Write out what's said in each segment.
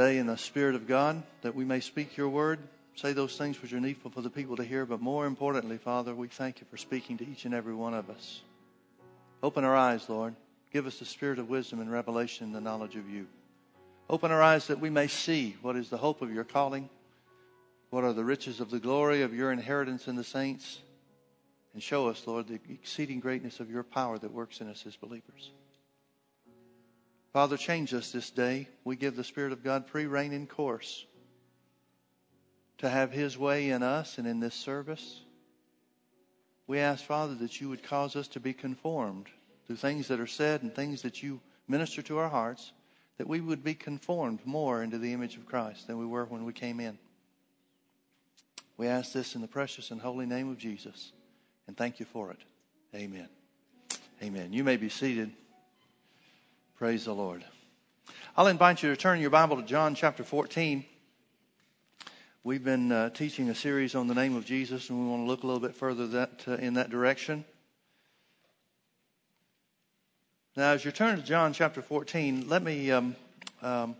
today in the Spirit of God that we may speak your word, say those things which are needful for the people to hear. But more importantly, Father, we thank you for speaking to each and every one of us. Open our eyes, Lord. Give us the spirit of wisdom and revelation and the knowledge of you. Open our eyes that we may see what is the hope of your calling, what are the riches of the glory of your inheritance in the saints, and show us, Lord, the exceeding greatness of your power that works in us as believers. Father, change us this day. We give the Spirit of God free rein in course to have His way in us and in this service. We ask, Father, that you would cause us to be conformed through things that are said and things that you minister to our hearts, that we would be conformed more into the image of Christ than we were when we came in. We ask this in the precious and holy name of Jesus, and thank you for it. Amen. Amen. You may be seated. Praise the Lord. I'll invite you to turn your Bible to John chapter 14. We've been uh, teaching a series on the name of Jesus, and we want to look a little bit further that, uh, in that direction. Now, as you turn to John chapter 14, let me um, um,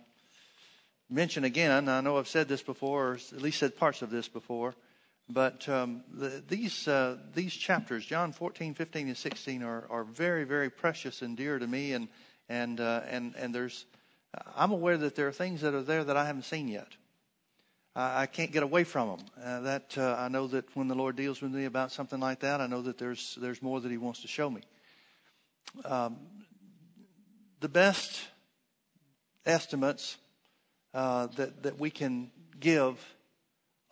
mention again, I know I've said this before, or at least said parts of this before, but um, the, these, uh, these chapters, John 14, 15, and 16, are, are very, very precious and dear to me, and and uh, and and there's I'm aware that there are things that are there that I haven't seen yet. I, I can't get away from them. Uh, that uh, I know that when the Lord deals with me about something like that, I know that there's there's more that He wants to show me. Um, the best estimates uh, that that we can give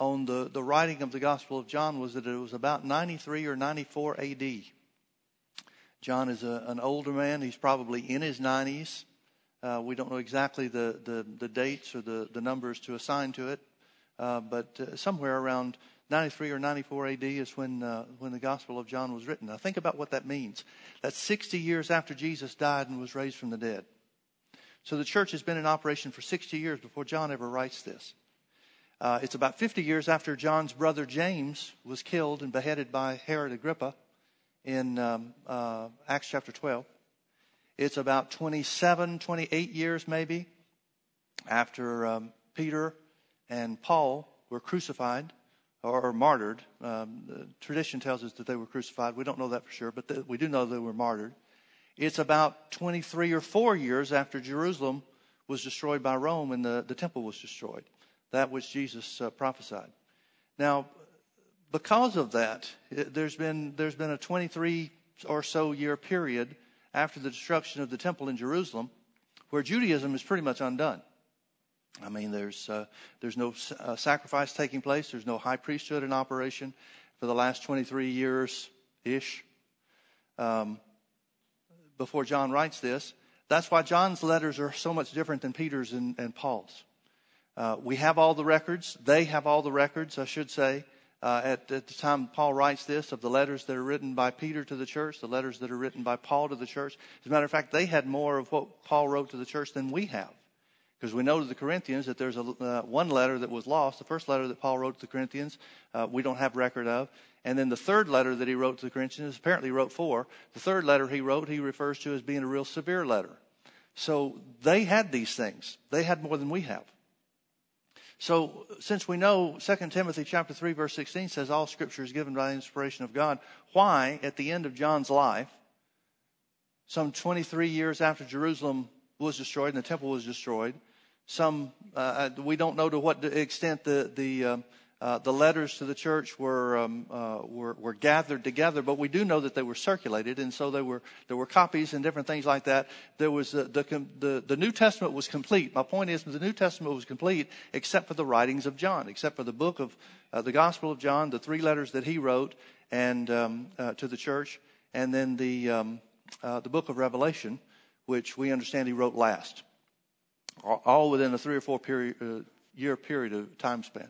on the, the writing of the Gospel of John was that it was about 93 or 94 AD. John is a, an older man. He's probably in his 90s. Uh, we don't know exactly the, the, the, dates or the, the numbers to assign to it, uh, but uh, somewhere around 93 or 94 AD is when, uh, when the Gospel of John was written. Now, think about what that means. That's 60 years after Jesus died and was raised from the dead. So the church has been in operation for 60 years before John ever writes this. Uh, it's about 50 years after John's brother James was killed and beheaded by Herod Agrippa in um, uh, Acts chapter 12. It's about 27, 28 years maybe after um, Peter and Paul were crucified or, or martyred. Um, tradition tells us that they were crucified. We don't know that for sure, but th- we do know they were martyred. It's about 23 or 4 years after Jerusalem was destroyed by Rome and the, the temple was destroyed. That which Jesus uh, prophesied. Now, because of that, there's been, there's been a 23 or so year period after the destruction of the temple in Jerusalem where Judaism is pretty much undone. I mean, there's, uh, there's no uh, sacrifice taking place, there's no high priesthood in operation for the last 23 years ish. Um, before John writes this, that's why John's letters are so much different than Peter's and, and Paul's. Uh, we have all the records, they have all the records, I should say uh, at, at, the time Paul writes this of the letters that are written by Peter to the church, the letters that are written by Paul to the church. As a matter of fact, they had more of what Paul wrote to the church than we have. Because we know to the Corinthians that there's a, uh, one letter that was lost. The first letter that Paul wrote to the Corinthians, uh, we don't have record of. And then the third letter that he wrote to the Corinthians, apparently wrote four. The third letter he wrote, he refers to as being a real severe letter. So they had these things. They had more than we have. So, since we know 2 Timothy chapter 3 verse 16 says all scripture is given by the inspiration of God, why at the end of John's life, some 23 years after Jerusalem was destroyed and the temple was destroyed, some uh, uh we don't know to what extent the the um, uh, the letters to the church were, um, uh, were, were gathered together, but we do know that they were circulated, and so there were there were copies and different things like that. There was the the, the, the New Testament was complete. My point is, the New Testament was complete except for the writings of John, except for the book of uh, the Gospel of John, the three letters that he wrote, and um, uh, to the church, and then the um, uh, the book of Revelation, which we understand he wrote last, all within a three or four period, uh, year period of time span.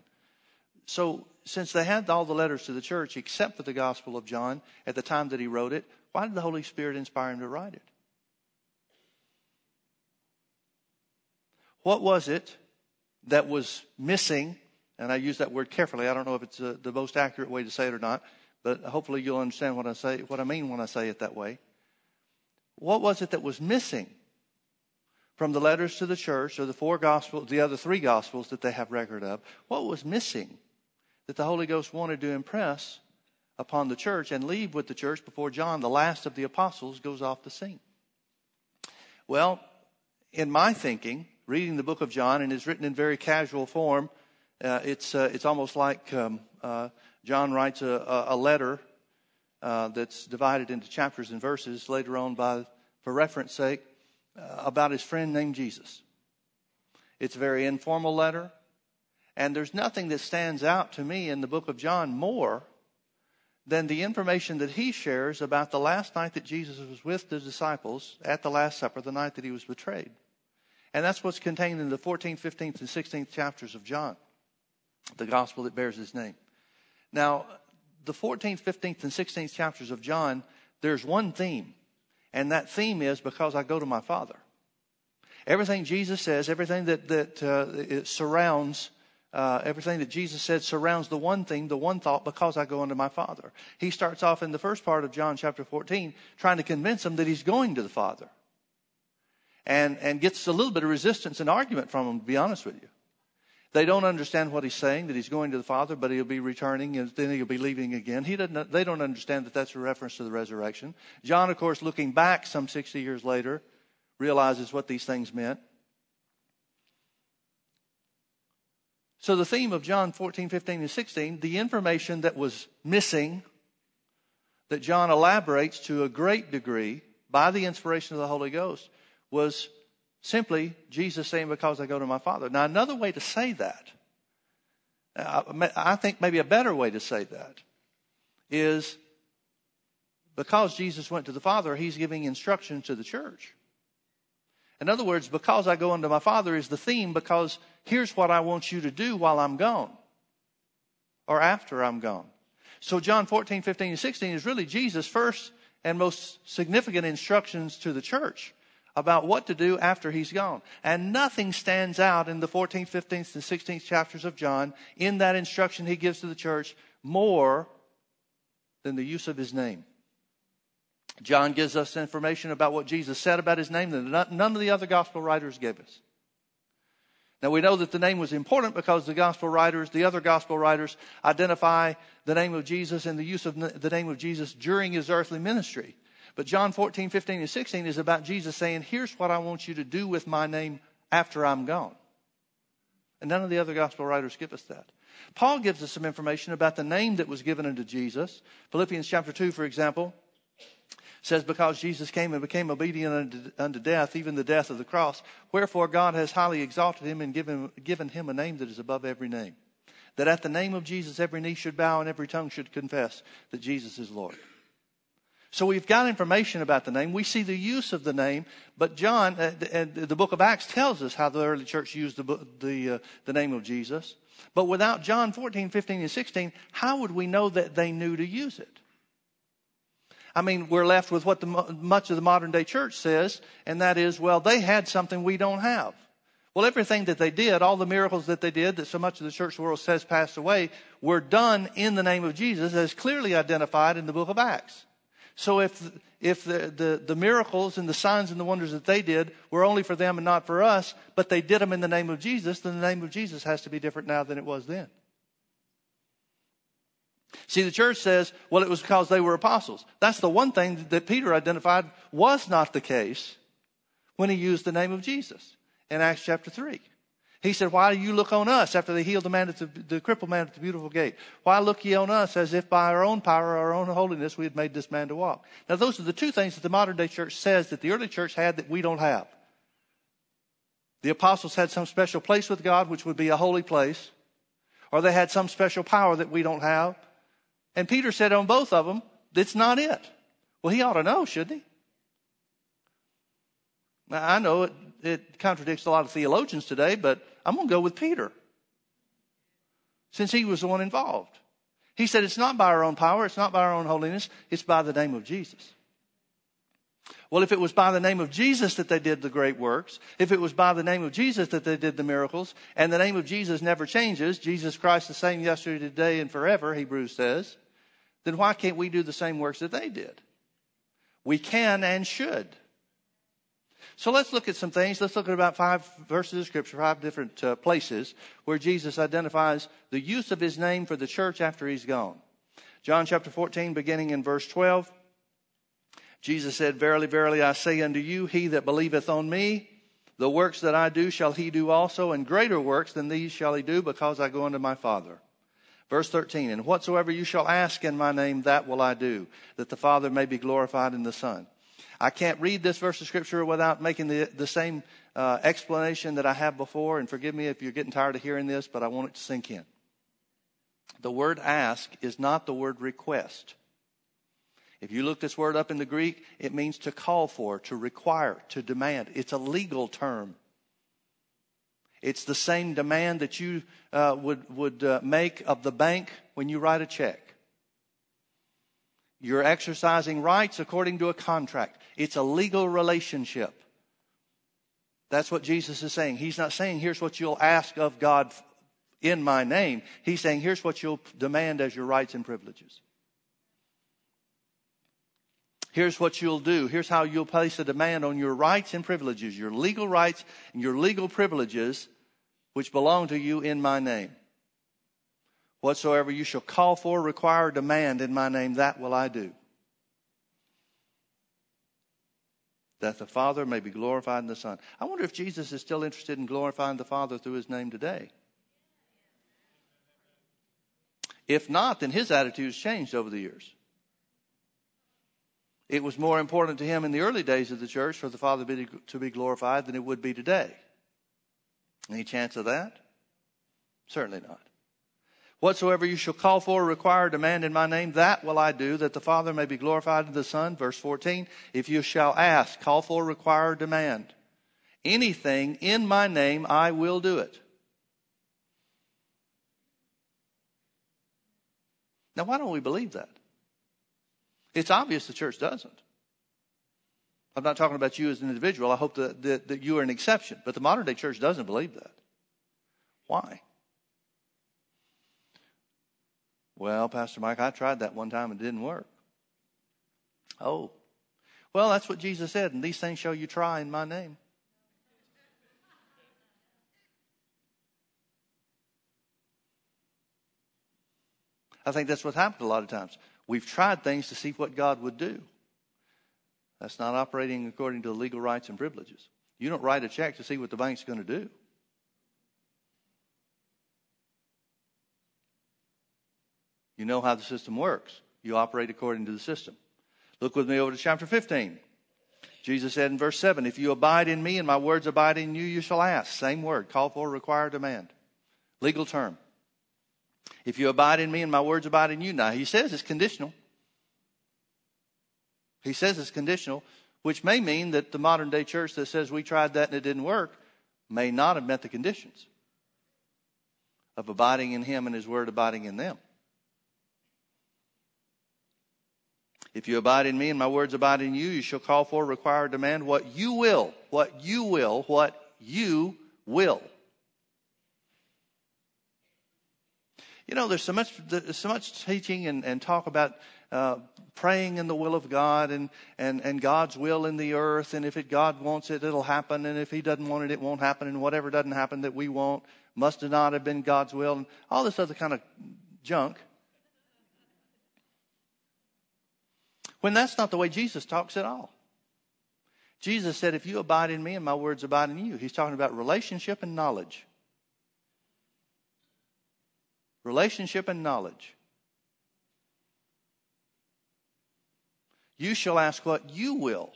So, since they had all the letters to the church except for the Gospel of John at the time that he wrote it, why did the Holy Spirit inspire him to write it? What was it that was missing? And I use that word carefully. I don't know if it's uh, the most accurate way to say it or not, but hopefully you'll understand what I say, what I mean when I say it that way. What was it that was missing from the letters to the church or the four gospels, the other three gospels that they have record of, what was missing that the Holy Ghost wanted to impress upon the church and leave with the church before John, the last of the apostles, goes off the scene? Well, in my thinking, reading the book of John, and it's written in very casual form, uh, it's, uh, it's almost like um, uh, John writes a, a letter uh, that's divided into chapters and verses later on by, for reference sake, uh, about his friend named Jesus. It's a very informal letter, and there's nothing that stands out to me in the book of John more than the information that he shares about the last night that Jesus was with the disciples at the Last Supper, the night that he was betrayed. And that's what's contained in the 14th, 15th, and 16th chapters of John, the gospel that bears his name. Now, the 14th, 15th, and 16th chapters of John, there's one theme, and that theme is because I go to my Father. Everything Jesus says, everything that, that uh, surrounds uh, everything that Jesus said surrounds the one thing, the one thought, because I go unto my Father. He starts off in the first part of John chapter 14 trying to convince them that he's going to the Father. And, and gets a little bit of resistance and argument from them, to be honest with you. They don't understand what he's saying, that he's going to the Father, but he'll be returning and then he'll be leaving again. He doesn't, they don't understand that that's a reference to the resurrection. John, of course, looking back some 60 years later, realizes what these things meant. So, the theme of John 14, 15, and 16, the information that was missing, that John elaborates to a great degree by the inspiration of the Holy Ghost, was simply Jesus saying, Because I go to my Father. Now, another way to say that, uh, I think maybe a better way to say that, is because Jesus went to the Father, he's giving instruction to the church. In other words, because I go unto my Father is the theme because here's what I want you to do while I'm gone or after I'm gone. So John 14, 15, and 16 is really Jesus' first and most significant instructions to the church about what to do after he's gone. And nothing stands out in the 14th, 15th, and 16th chapters of John in that instruction he gives to the church more than the use of his name. John gives us information about what Jesus said about his name that none of the other gospel writers gave us. Now we know that the name was important because the gospel writers, the other gospel writers, identify the name of Jesus and the use of the name of Jesus during his earthly ministry. But John 14, 15, and 16 is about Jesus saying, Here's what I want you to do with my name after I'm gone. And none of the other gospel writers give us that. Paul gives us some information about the name that was given unto Jesus. Philippians chapter 2, for example, says, Because Jesus came and became obedient unto, unto, death, even the death of the cross, wherefore God has highly exalted him and given, given him a name that is above every name. That at the name of Jesus every knee should bow and every tongue should confess that Jesus is Lord. So we've got information about the name. We see the use of the name, but John, uh, the, uh, the, book of Acts tells us how the early church used the, the, uh, the name of Jesus. But without John 14, 15, and 16, how would we know that they knew to use it? I mean, we're left with what the, much of the modern day church says, and that is, well, they had something we don't have. Well, everything that they did, all the miracles that they did that so much of the church world says passed away, were done in the name of Jesus as clearly identified in the book of Acts. So if, if the, the, the, miracles and the signs and the wonders that they did were only for them and not for us, but they did them in the name of Jesus, then the name of Jesus has to be different now than it was then. See, the church says, well, it was because they were apostles. That's the one thing that Peter identified was not the case when he used the name of Jesus in Acts chapter 3. He said, Why do you look on us after they healed the man at the, the crippled man at the beautiful gate? Why look ye on us as if by our own power, our own holiness, we had made this man to walk? Now, those are the two things that the modern day church says that the early church had that we don't have. The apostles had some special place with God, which would be a holy place, or they had some special power that we don't have, and Peter said on both of them, that's not it. Well, he ought to know, shouldn't he? Now, I know it, it contradicts a lot of theologians today, but I'm going to go with Peter since he was the one involved. He said it's not by our own power, it's not by our own holiness, it's by the name of Jesus. Well, if it was by the name of Jesus that they did the great works, if it was by the name of Jesus that they did the miracles, and the name of Jesus never changes, Jesus Christ the same yesterday, today, and forever, Hebrews says, then why can't we do the same works that they did? We can and should. So let's look at some things. Let's look at about five verses of Scripture, five different uh, places where Jesus identifies the use of his name for the church after he's gone. John chapter 14, beginning in verse 12. Jesus said, Verily, verily, I say unto you, he that believeth on me, the works that I do shall he do also, and greater works than these shall he do, because I go unto my Father. Verse 13, And whatsoever you shall ask in my name, that will I do, that the Father may be glorified in the Son. I can't read this verse of scripture without making the, the same uh, explanation that I have before. And forgive me if you're getting tired of hearing this, but I want it to sink in. The word ask is not the word request. If you look this word up in the Greek, it means to call for, to require, to demand. It's a legal term. It's the same demand that you uh, would, would uh, make of the bank when you write a check. You're exercising rights according to a contract. It's a legal relationship. That's what Jesus is saying. He's not saying, here's what you'll ask of God in my name. He's saying, here's what you'll demand as your rights and privileges. Here's what you'll do. Here's how you'll place a demand on your rights and privileges, your legal rights and your legal privileges, which belong to you in my name. Whatsoever you shall call for, require, demand in my name, that will I do. That the Father may be glorified in the Son. I wonder if Jesus is still interested in glorifying the Father through his name today. If not, then his attitude has changed over the years. It was more important to him in the early days of the church for the Father to be glorified than it would be today. Any chance of that? Certainly not. Whatsoever you shall call for, require, demand in my name, that will I do, that the Father may be glorified in the Son. Verse 14. If you shall ask, call for, require, demand anything in my name, I will do it. Now, why don't we believe that? It's obvious the church doesn't. I'm not talking about you as an individual. I hope that, that, that you are an exception. But the modern day church doesn't believe that. Why? Well, Pastor Mike, I tried that one time and it didn't work. Oh. Well, that's what Jesus said, and these things shall you try in my name. I think that's what happened a lot of times. We've tried things to see what God would do. That's not operating according to the legal rights and privileges. You don't write a check to see what the bank's going to do. You know how the system works. You operate according to the system. Look with me over to chapter 15. Jesus said in verse 7 If you abide in me and my words abide in you, you shall ask. Same word, call for, require, demand. Legal term. If you abide in me and my words abide in you. Now, he says it's conditional. He says it's conditional, which may mean that the modern day church that says we tried that and it didn't work may not have met the conditions of abiding in him and his word abiding in them. If you abide in me and my words abide in you, you shall call for, require, demand what you will, what you will, what you will. You know, there's so much, there's so much teaching and, and talk about uh, praying in the will of God and, and, and God's will in the earth. And if it, God wants it, it'll happen. And if He doesn't want it, it won't happen. And whatever doesn't happen that we want must not have been God's will. And all this other kind of junk. When that's not the way Jesus talks at all. Jesus said, If you abide in me and my words abide in you, he's talking about relationship and knowledge. Relationship and knowledge. You shall ask what you will.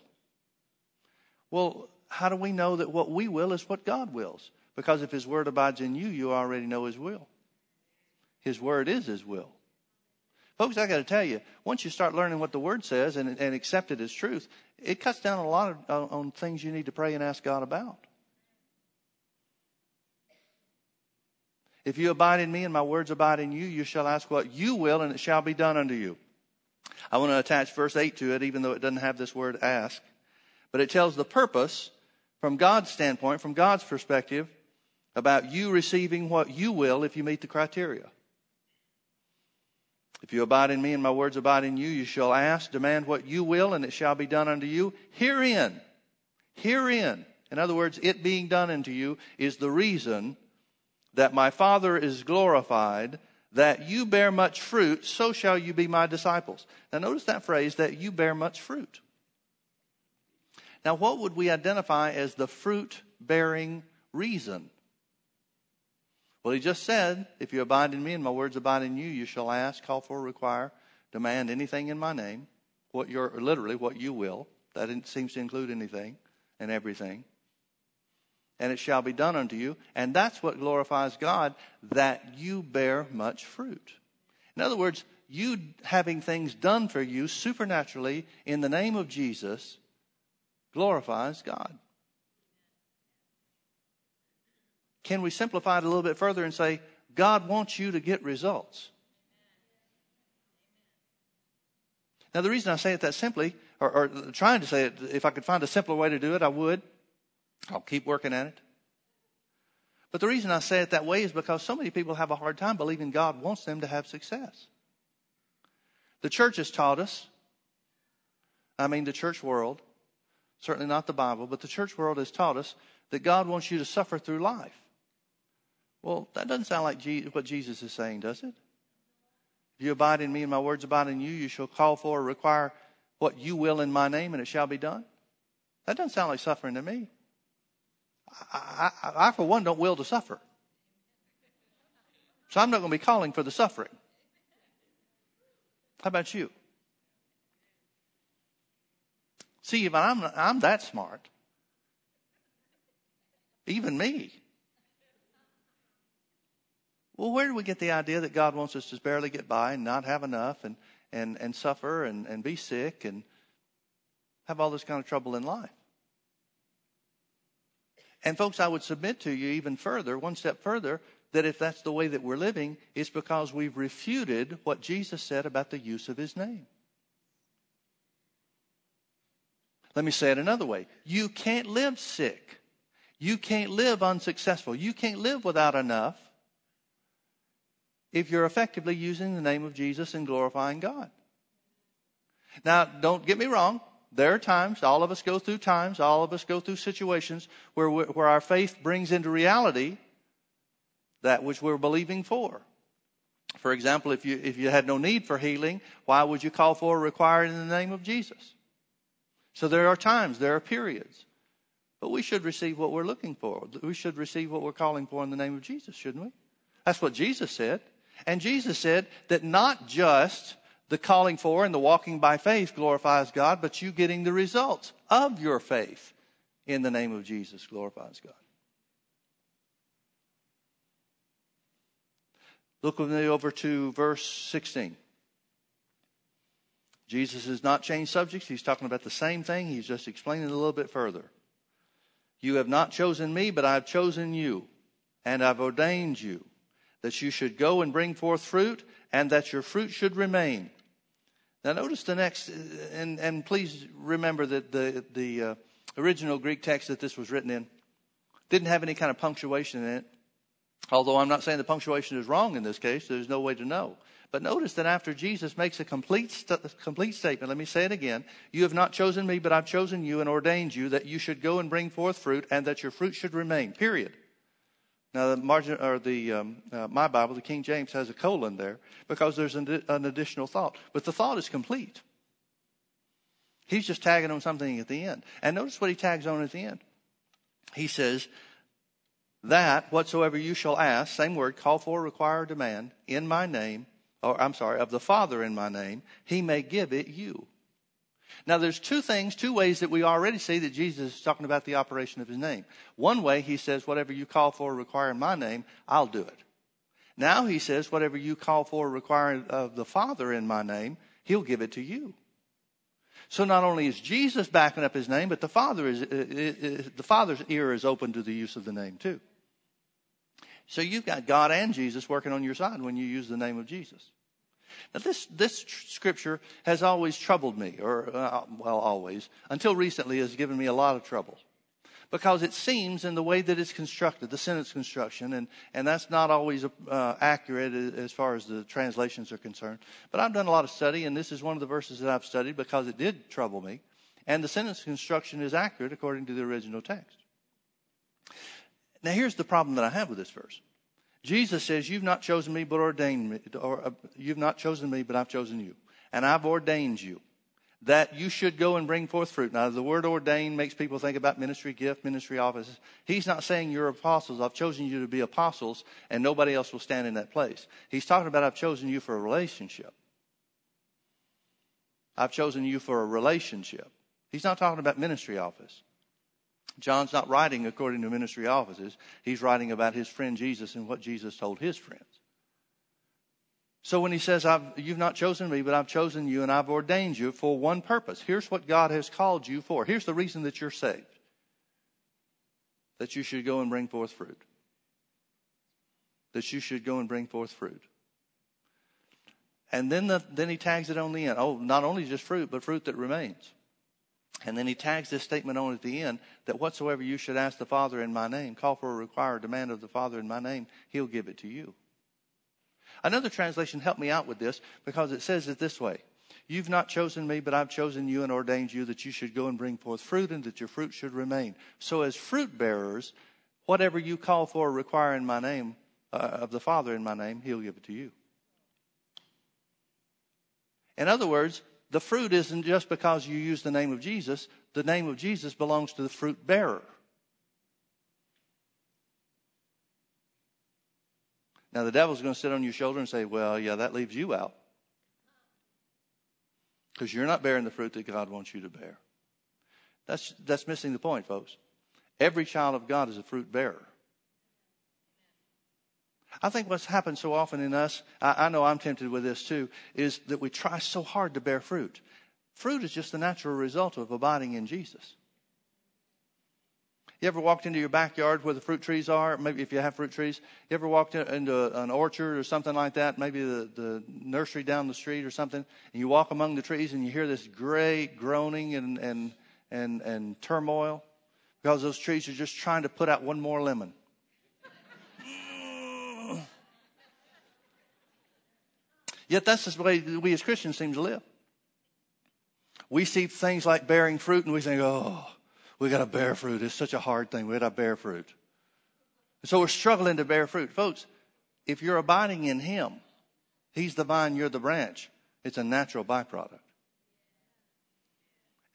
Well, how do we know that what we will is what God wills? Because if His Word abides in you, you already know His will. His Word is His will. Folks, I got to tell you, once you start learning what the Word says and, and accept it as truth, it cuts down a lot of, on things you need to pray and ask God about. If you abide in me and my words abide in you, you shall ask what you will, and it shall be done unto you. I want to attach verse 8 to it, even though it doesn't have this word ask. But it tells the purpose from God's standpoint, from God's perspective, about you receiving what you will if you meet the criteria. If you abide in me and my words abide in you, you shall ask, demand what you will, and it shall be done unto you. Herein, Herein, in other words, it being done unto you, is the reason that my Father is glorified, that you bear much fruit, so shall you be my disciples. Now, notice that phrase, that you bear much fruit. Now, what would we identify as the fruit bearing reason? Well, he just said, If you abide in me and my words abide in you, you shall ask, call for, require, demand anything in my name, what you're, literally what you will. That seems to include anything and everything. And it shall be done unto you. And that's what glorifies God, that you bear much fruit. In other words, you having things done for you supernaturally in the name of Jesus glorifies God. Can we simplify it a little bit further and say, God wants you to get results? Now, the reason I say it that simply, or, or, trying to say it, if I could find a simpler way to do it, I would. I'll keep working at it. But the reason I say it that way is because so many people have a hard time believing God wants them to have success. The church has taught us, I mean, the church world, certainly not the Bible, but the church world has taught us that God wants you to suffer through life. Well, that doesn't sound like what Jesus is saying, does it? If you abide in me and my words abide in you, you shall call for or require what you will in my name, and it shall be done. That doesn't sound like suffering to me. I, I, I for one, don't will to suffer. So I'm not going to be calling for the suffering. How about you? See, if I'm, I'm that smart, even me, well, where do we get the idea that God wants us to barely get by and not have enough and, and, and suffer and, and be sick and have all this kind of trouble in life? And, folks, I would submit to you even further, one step further, that if that's the way that we're living, it's because we've refuted what Jesus said about the use of his name. Let me say it another way. You can't live sick. You can't live unsuccessful. You can't live without enough if you're effectively using the name of Jesus and glorifying God. Now, don't get me wrong. There are times, all of us go through times, all of us go through situations where, where our faith brings into reality that which we're believing for. For example, if you, if you had no need for healing, why would you call for or require it in the name of Jesus? So there are times, there are periods. But we should receive what we're looking for. We should receive what we're calling for in the name of Jesus, shouldn't we? That's what Jesus said. And Jesus said that not just the calling for and the walking by faith glorifies God, but you getting the results of your faith in the name of Jesus glorifies God. Look with me over to verse 16. Jesus has not changed subjects. He's talking about the same thing. He's just explaining it a little bit further. You have not chosen me, but I have chosen you, and I've ordained you that you should go and bring forth fruit, and that your fruit should remain. Now, notice the next, and, and please remember that the, the uh, original Greek text that this was written in didn't have any kind of punctuation in it. Although I'm not saying the punctuation is wrong in this case, there's no way to know. But notice that after Jesus makes a complete, st- complete statement, let me say it again. You have not chosen me, but I've chosen you and ordained you that you should go and bring forth fruit and that your fruit should remain. Period. Now, the margin or the um, uh, my Bible, the King James, has a colon there because there's an, an additional thought, but the thought is complete. He's just tagging on something at the end, and notice what he tags on at the end. He says, "That whatsoever you shall ask, same word, call for, require, demand, in my name, or I'm sorry, of the Father in my name, He may give it you." Now, there's two things, two ways that we already see that Jesus is talking about the operation of his name. One way, he says, whatever you call for or require in my name, I'll do it. Now he says, whatever you call for or require of the Father in my name, he'll give it to you. So not only is Jesus backing up his name, but the Father is, uh, uh, uh, the Father's ear is open to the use of the name too. So you've got God and Jesus working on your side when you use the name of Jesus. Now, this, this scripture has always troubled me, or, uh, well, always, until recently has given me a lot of trouble. Because it seems in the way that it's constructed, the sentence construction, and, and that's not always uh, accurate as far as the translations are concerned. But I've done a lot of study, and this is one of the verses that I've studied because it did trouble me. And the sentence construction is accurate according to the original text. Now, here's the problem that I have with this verse. Jesus says, You've not chosen me, but ordained me, or uh, you've not chosen me, but I've chosen you. And I've ordained you that you should go and bring forth fruit. Now, the word ordained makes people think about ministry gift, ministry offices. He's not saying you're apostles. I've chosen you to be apostles, and nobody else will stand in that place. He's talking about I've chosen you for a relationship. I've chosen you for a relationship. He's not talking about ministry office. John's not writing according to ministry offices. He's writing about his friend Jesus and what Jesus told his friends. So when he says, You've not chosen me, but I've chosen you and I've ordained you for one purpose. Here's what God has called you for. Here's the reason that you're saved that you should go and bring forth fruit. That you should go and bring forth fruit. And then, the, then he tags it on the end. Oh, not only just fruit, but fruit that remains. And then he tags this statement on at the end that whatsoever you should ask the Father in my name, call for a require, demand of the Father in my name, he'll give it to you. Another translation helped me out with this because it says it this way You've not chosen me, but I've chosen you and ordained you that you should go and bring forth fruit and that your fruit should remain. So, as fruit bearers, whatever you call for or require in my name, uh, of the Father in my name, he'll give it to you. In other words, the fruit isn't just because you use the name of Jesus, the name of Jesus belongs to the fruit bearer. Now, the devil's going to sit on your shoulder and say, Well, yeah, that leaves you out. Because you're not bearing the fruit that God wants you to bear. That's, that's missing the point, folks. Every child of God is a fruit bearer. I think what's happened so often in us, I, I, know I'm tempted with this too, is that we try so hard to bear fruit. Fruit is just the natural result of abiding in Jesus. You ever walked into your backyard where the fruit trees are? Maybe if you have fruit trees. You ever walked into an orchard or something like that? Maybe the, the nursery down the street or something. And you walk among the trees and you hear this great groaning and, and, and, and turmoil because those trees are just trying to put out one more lemon. Yet that's the way we as Christians seem to live. We see things like bearing fruit and we think, oh, we got to bear fruit. It's such a hard thing. We got to bear fruit. So we're struggling to bear fruit. Folks, if you're abiding in Him, He's the vine, you're the branch. It's a natural byproduct.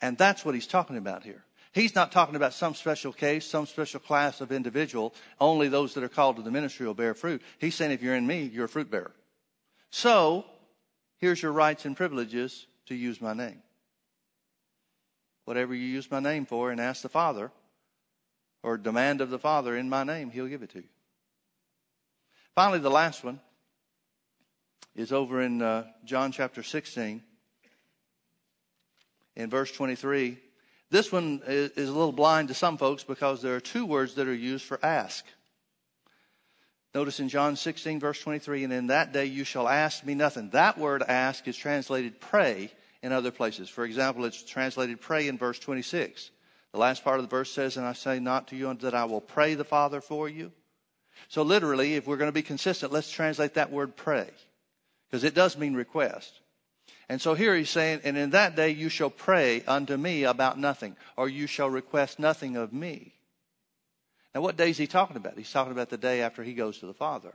And that's what He's talking about here. He's not talking about some special case, some special class of individual. Only those that are called to the ministry will bear fruit. He's saying if you're in me, you're a fruit bearer. So, here's your rights and privileges to use my name whatever you use my name for and ask the Father or demand of the Father in my name, He'll give it to you. Finally, the last one is over in uh, John chapter 16, in verse 23. This one is, is a little blind to some folks because there are two words that are used for ask. Notice in John 16, verse 23, and in that day you shall ask me nothing. That word ask is translated pray in other places. For example, it's translated pray in verse 26. The last part of the verse says, And I say not to you that I will pray the Father for you. So, literally, if we're going to be consistent, let's translate that word pray, because it does mean request. And so here he's saying, And in that day you shall pray unto me about nothing, or you shall request nothing of me. Now, what day is he talking about? He's talking about the day after he goes to the Father,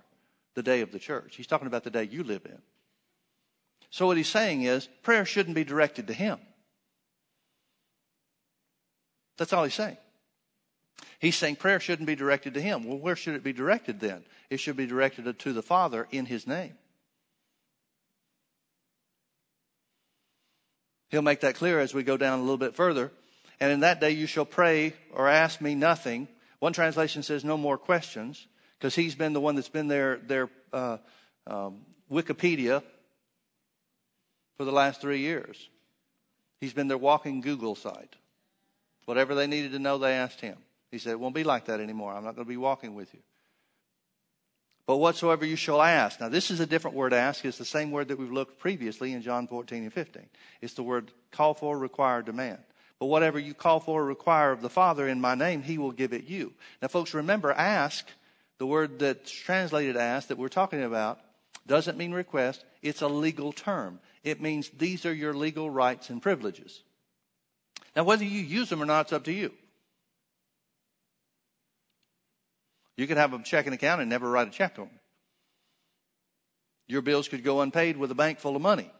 the day of the church. He's talking about the day you live in. So what he's saying is prayer shouldn't be directed to him. That's all he's saying. He's saying prayer shouldn't be directed to him. Well, where should it be directed then? It should be directed to the Father in his name. He'll make that clear as we go down a little bit further. And in that day you shall pray or ask me nothing. One translation says no more questions because he's been the one that's been their, their uh, um, Wikipedia for the last three years. He's been their walking Google site. Whatever they needed to know, they asked him. He said, It won't be like that anymore. I'm not going to be walking with you. But whatsoever you shall ask. Now, this is a different word ask. It's the same word that we've looked previously in John 14 and 15. It's the word call for, require, demand. But whatever you call for or require of the Father in my name, he will give it you. Now, folks, remember, ask, the word that's translated ask that we're talking about, doesn't mean request. It's a legal term. It means these are your legal rights and privileges. Now, whether you use them or not, it's up to you. You could have a checking account and never write a check on it. Your bills could go unpaid with a bank full of money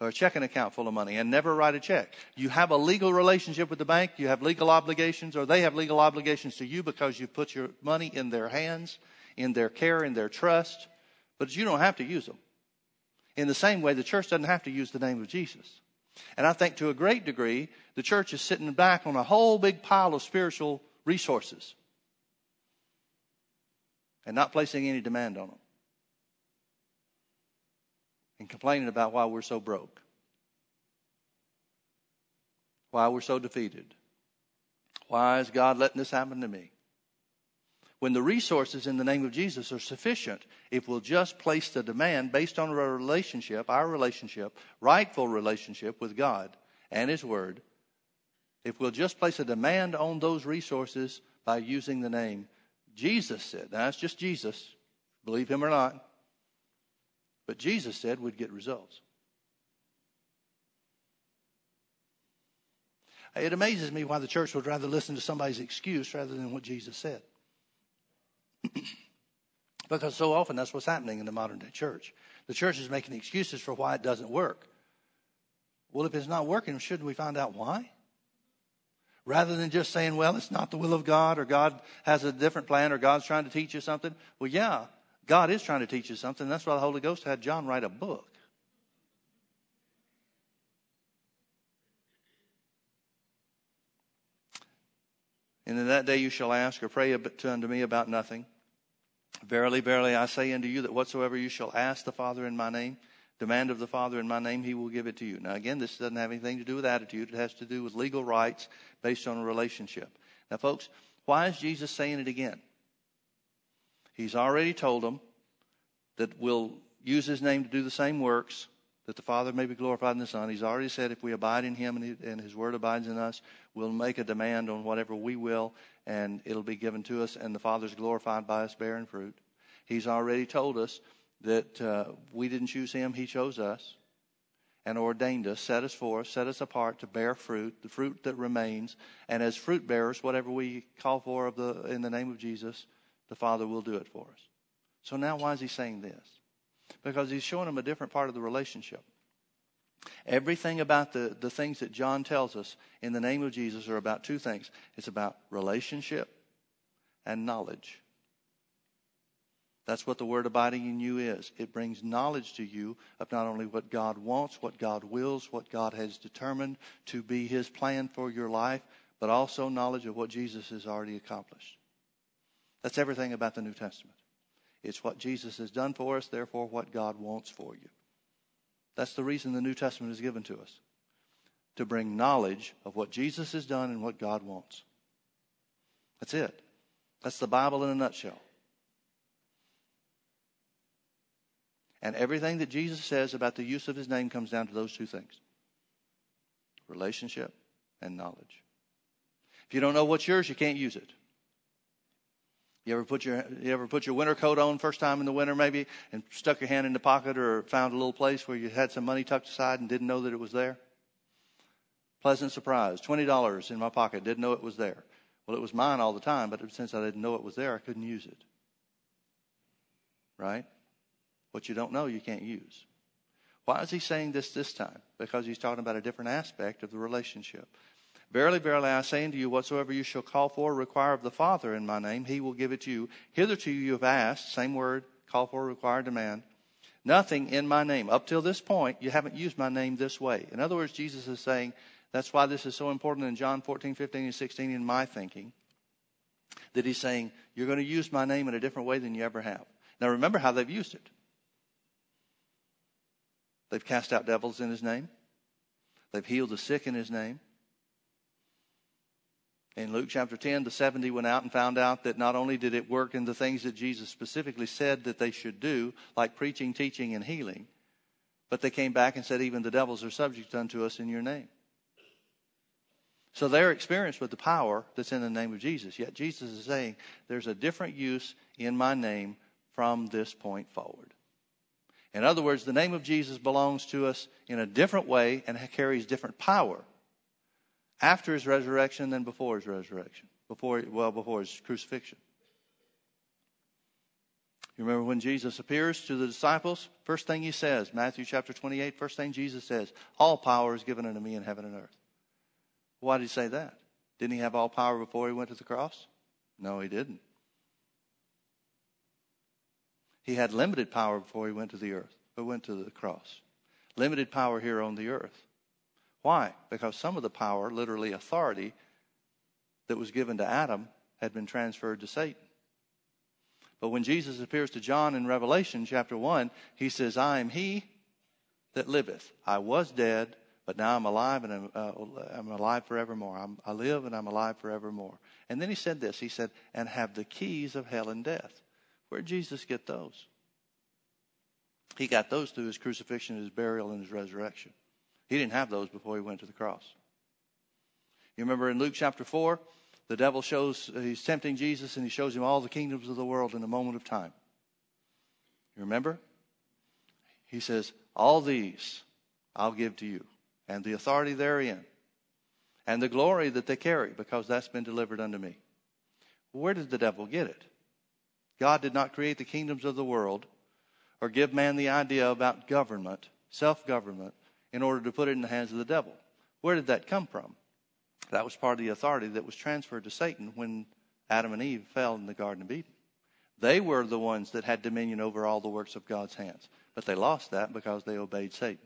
or a checking account full of money and never write a check. You have a legal relationship with the bank, you have legal obligations, or they have legal obligations to you because you put your money in their hands, in their care, in their trust, but you don't have to use them. In the same way, the church doesn't have to use the name of Jesus. And I think to a great degree, the church is sitting back on a whole big pile of spiritual resources and not placing any demand on them and complaining about why we're so broke, why we're so defeated. Why is God letting this happen to me? When the resources in the name of Jesus are sufficient, if we'll just place the demand based on our relationship, our relationship, rightful relationship with God and His Word, if we'll just place a demand on those resources by using the name, Jesus said, it's just Jesus, believe Him or not, but Jesus said we'd get results. It amazes me why the church would rather listen to somebody's excuse rather than what Jesus said. because so often that's what's happening in the modern day church. The church is making excuses for why it doesn't work. Well, if it's not working, shouldn't we find out why? Rather than just saying, well, it's not the will of God or God has a different plan or God's trying to teach you something. Well, yeah, God is trying to teach you something. That's why the Holy Ghost had John write a book. And in that day you shall ask or pray unto me about nothing. Verily, verily, I say unto you that whatsoever you shall ask the Father in my name, demand of the Father in my name, he will give it to you. Now, again, this doesn't have anything to do with attitude. It has to do with legal rights based on a relationship. Now, folks, why is Jesus saying it again? He's already told them that we'll use his name to do the same works, that the Father may be glorified in the Son. He's already said if we abide in him and his word abides in us, we'll make a demand on whatever we will, and it'll be given to us, and the Father's glorified by us bearing fruit. He's already told us that uh, we didn't choose him, he chose us and ordained us, set us forth, set us apart to bear fruit, the fruit that remains. And as fruit bearers, whatever we call for of the, in the name of Jesus, the Father will do it for us. So now, why is he saying this? Because he's showing them a different part of the relationship. Everything about the, the things that John tells us in the name of Jesus are about two things it's about relationship and knowledge. That's what the word abiding in you is. It brings knowledge to you of not only what God wants, what God wills, what God has determined to be his plan for your life, but also knowledge of what Jesus has already accomplished. That's everything about the New Testament. It's what Jesus has done for us, therefore, what God wants for you. That's the reason the New Testament is given to us to bring knowledge of what Jesus has done and what God wants. That's it. That's the Bible in a nutshell. And everything that Jesus says about the use of his name comes down to those two things relationship and knowledge. If you don't know what's yours, you can't use it. You ever put your you ever put your winter coat on first time in the winter maybe and stuck your hand in the pocket or found a little place where you had some money tucked aside and didn't know that it was there? Pleasant surprise. Twenty dollars in my pocket, didn't know it was there. Well, it was mine all the time, but since I didn't know it was there, I couldn't use it. Right? What you don't know, you can't use. Why is he saying this this time? Because he's talking about a different aspect of the relationship. Verily, verily, I say unto you, whatsoever you shall call for, require of the Father in my name, he will give it to you. Hitherto you have asked, same word, call for, require, demand, nothing in my name. Up till this point, you haven't used my name this way. In other words, Jesus is saying, that's why this is so important in John 14, 15, and 16 in my thinking, that he's saying, you're going to use my name in a different way than you ever have. Now remember how they've used it. They've cast out devils in his name. They've healed the sick in his name. In Luke chapter 10, the 70 went out and found out that not only did it work in the things that Jesus specifically said that they should do, like preaching, teaching, and healing, but they came back and said, even the devils are subject unto us in your name. So they're experienced with the power that's in the name of Jesus. Yet Jesus is saying, there's a different use in my name from this point forward. In other words, the name of Jesus belongs to us in a different way and carries different power after his resurrection than before his resurrection, before, well, before his crucifixion. You remember when Jesus appears to the disciples? First thing he says, Matthew chapter 28, first thing Jesus says, All power is given unto me in heaven and earth. Why did he say that? Didn't he have all power before he went to the cross? No, he didn't. He had limited power before he went to the earth, but went to the cross. Limited power here on the earth. Why? Because some of the power, literally authority, that was given to Adam had been transferred to Satan. But when Jesus appears to John in Revelation chapter 1, he says, I am he that liveth. I was dead, but now I'm alive and I'm, uh, I'm alive forevermore. I'm, I live and I'm alive forevermore. And then he said this He said, and have the keys of hell and death. Where did Jesus get those? He got those through his crucifixion, his burial, and his resurrection. He didn't have those before he went to the cross. You remember in Luke chapter 4, the devil shows, he's tempting Jesus and he shows him all the kingdoms of the world in a moment of time. You remember? He says, All these I'll give to you, and the authority therein, and the glory that they carry, because that's been delivered unto me. Where did the devil get it? God did not create the kingdoms of the world or give man the idea about government, self government, in order to put it in the hands of the devil. Where did that come from? That was part of the authority that was transferred to Satan when Adam and Eve fell in the Garden of Eden. They were the ones that had dominion over all the works of God's hands, but they lost that because they obeyed Satan.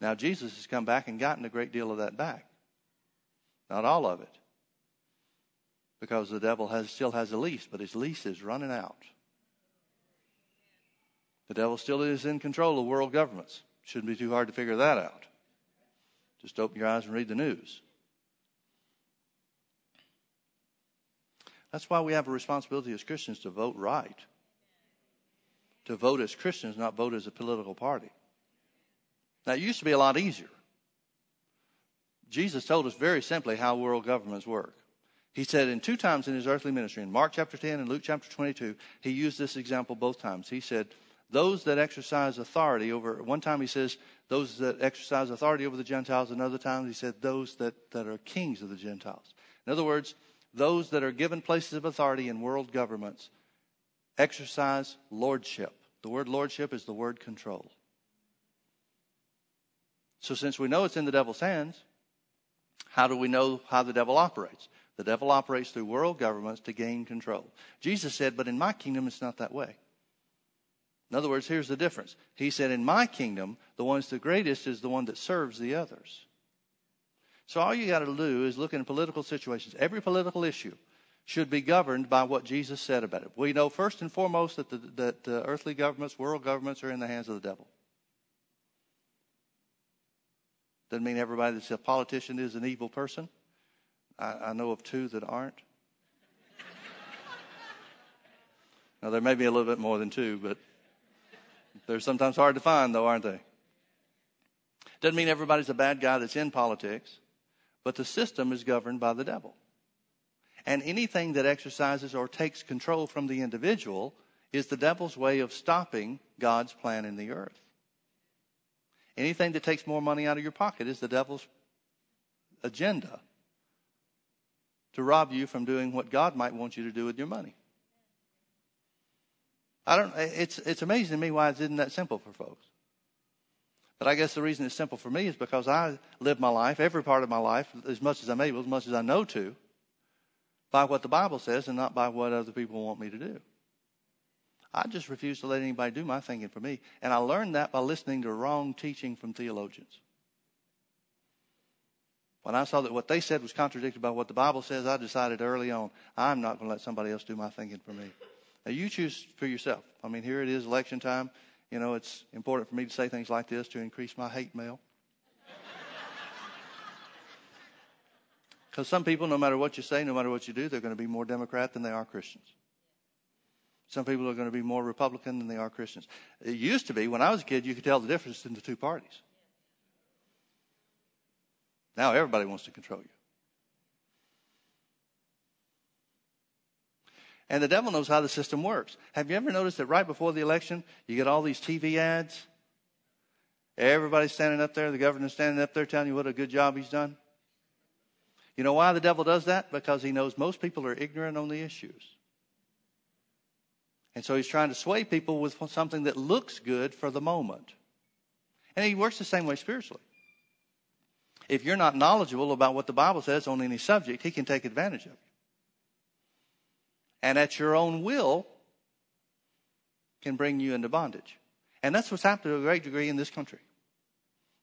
Now, Jesus has come back and gotten a great deal of that back. Not all of it. Because the devil has, still has a lease, but his lease is running out. The devil still is in control of world governments. Shouldn't be too hard to figure that out. Just open your eyes and read the news. That's why we have a responsibility as Christians to vote right. To vote as Christians, not vote as a political party. Now, it used to be a lot easier. Jesus told us very simply how world governments work. He said in two times in his earthly ministry, in Mark chapter 10 and Luke chapter 22, he used this example both times. He said, those that exercise authority over, one time he says, those that exercise authority over the Gentiles. Another time he said, those that, that are kings of the Gentiles. In other words, those that are given places of authority in world governments exercise lordship. The word lordship is the word control. So, since we know it's in the devil's hands, how do we know how the devil operates? The devil operates through world governments to gain control. Jesus said, But in my kingdom, it's not that way. In other words, here's the difference. He said, In my kingdom, the one that's the greatest is the one that serves the others. So all you got to do is look in political situations. Every political issue should be governed by what Jesus said about it. We know first and foremost that the, that uh, earthly governments, world governments, are in the hands of the devil. Doesn't mean everybody that's a politician is an evil person. I, I know of two that aren't. now, there may be a little bit more than two, but they're sometimes hard to find, though, aren't they? Doesn't mean everybody's a bad guy that's in politics, but the system is governed by the devil. And anything that exercises or takes control from the individual is the devil's way of stopping God's plan in the earth. Anything that takes more money out of your pocket is the devil's agenda to rob you from doing what God might want you to do with your money. I don't, it's, it's amazing to me why it isn't that simple for folks. But I guess the reason it's simple for me is because I live my life, every part of my life, as much as I'm able, as much as I know to, by what the Bible says and not by what other people want me to do. I just refuse to let anybody do my thinking for me. And I learned that by listening to wrong teaching from theologians. When I saw that what they said was contradicted by what the Bible says, I decided early on, I'm not going to let somebody else do my thinking for me. Now, you choose for yourself. I mean, here it is, election time. You know, it's important for me to say things like this to increase my hate mail. Because some people, no matter what you say, no matter what you do, they're going to be more Democrat than they are Christians. Some people are going to be more Republican than they are Christians. It used to be, when I was a kid, you could tell the difference in the two parties. Now everybody wants to control you. And the devil knows how the system works. Have you ever noticed that right before the election, you get all these TV ads? Everybody's standing up there, the governor's standing up there telling you what a good job he's done. You know why the devil does that? Because he knows most people are ignorant on the issues. And so he's trying to sway people with something that looks good for the moment. And he works the same way spiritually. If you're not knowledgeable about what the Bible says on any subject, he can take advantage of you. And at your own will, can bring you into bondage. And that's what's happened to a great degree in this country.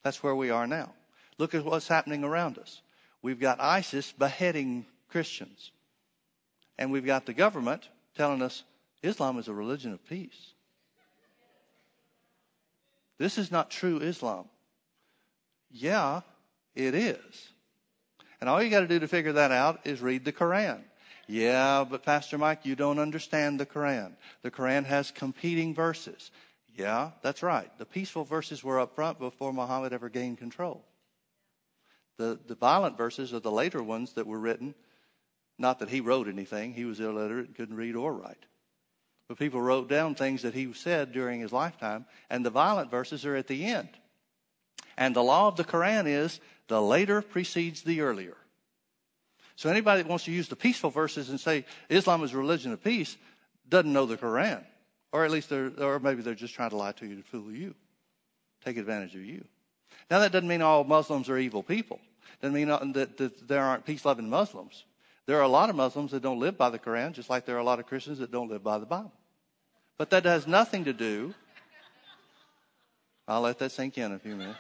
That's where we are now. Look at what's happening around us. We've got ISIS beheading Christians. And we've got the government telling us Islam is a religion of peace. This is not true Islam. Yeah, it is. And all you got to do to figure that out is read the Quran. Yeah, but Pastor Mike, you don't understand the Quran. The Quran has competing verses. Yeah, that's right. The peaceful verses were up front before Muhammad ever gained control. The, the violent verses are the later ones that were written. Not that he wrote anything, he was illiterate couldn't read or write. But people wrote down things that he said during his lifetime, and the violent verses are at the end. And the law of the Quran is the later precedes the earlier. So anybody that wants to use the peaceful verses and say Islam is a religion of peace doesn't know the Quran. Or at least they're, or maybe they're just trying to lie to you to fool you, take advantage of you. Now that doesn't mean all Muslims are evil people. Doesn't mean uh, that, that there aren't peace-loving Muslims. There are a lot of Muslims that don't live by the Quran, just like there are a lot of Christians that don't live by the Bible. But that has nothing to do. I'll let that sink in a few minutes.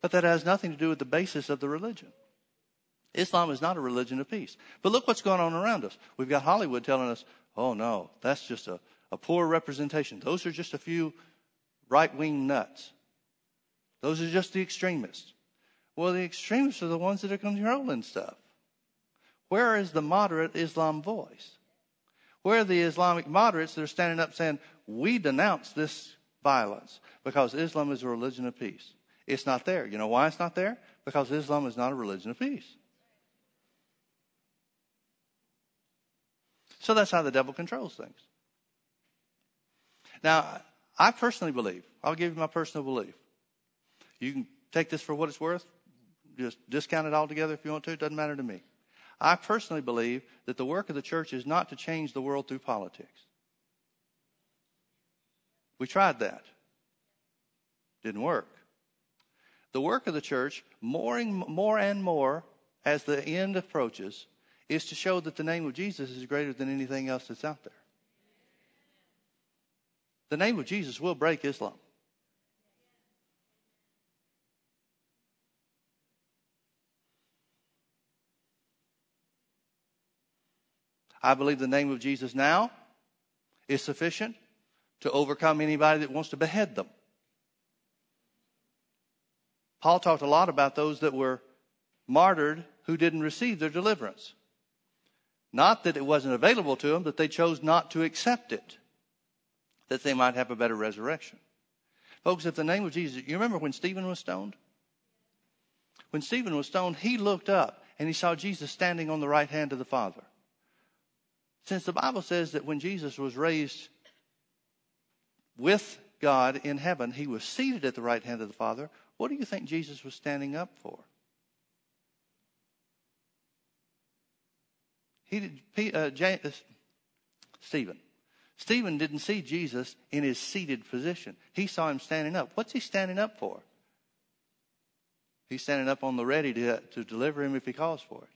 But that has nothing to do with the basis of the religion. Islam is not a religion of peace. But look what's going on around us. We've got Hollywood telling us, Oh no, that's just a, a poor representation. Those are just a few right wing nuts. Those are just the extremists. Well, the extremists are the ones that are controlling stuff. Where is the moderate Islam voice? Where are the Islamic moderates that are standing up saying, we denounce this violence because Islam is a religion of peace? It's not there. You know why it's not there? Because Islam is not a religion of peace. So that's how the devil controls things. Now, I personally believe, I'll give you my personal belief. You can take this for what it's worth, just discount it altogether if you want to, it doesn't matter to me. I personally believe that the work of the church is not to change the world through politics. We tried that. Didn't work. The work of the church, more and more, and more as the end approaches, is to show that the name of Jesus is greater than anything else that's out there. The name of Jesus will break Islam. I believe the name of Jesus now is sufficient to overcome anybody that wants to behead them. Paul talked a lot about those that were martyred who didn't receive their deliverance. Not that it wasn't available to them, but they chose not to accept it, that they might have a better resurrection. Folks, if the name of Jesus, you remember when Stephen was stoned? When Stephen was stoned, he looked up and he saw Jesus standing on the right hand of the Father. Since the Bible says that when Jesus was raised with God in heaven, he was seated at the right hand of the Father, what do you think Jesus was standing up for? He did, uh, James, uh, Stephen. Stephen didn't see Jesus in his seated position. He saw him standing up. What's he standing up for? He's standing up on the ready to, to deliver him if he calls for it.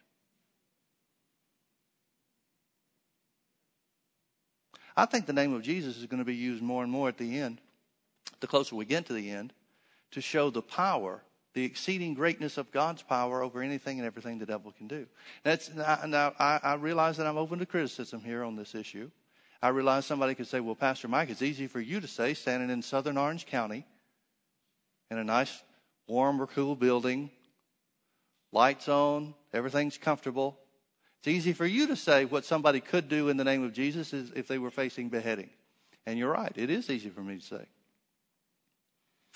I think the name of Jesus is going to be used more and more at the end, the closer we get to the end, to show the power the exceeding greatness of God's power over anything and everything the devil can do. That's, now, I, I realize that I'm open to criticism here on this issue. I realize somebody could say, well, Pastor Mike, it's easy for you to say, standing in southern Orange County in a nice, warm or cool building, lights on, everything's comfortable. It's easy for you to say what somebody could do in the name of Jesus is if they were facing beheading. And you're right, it is easy for me to say.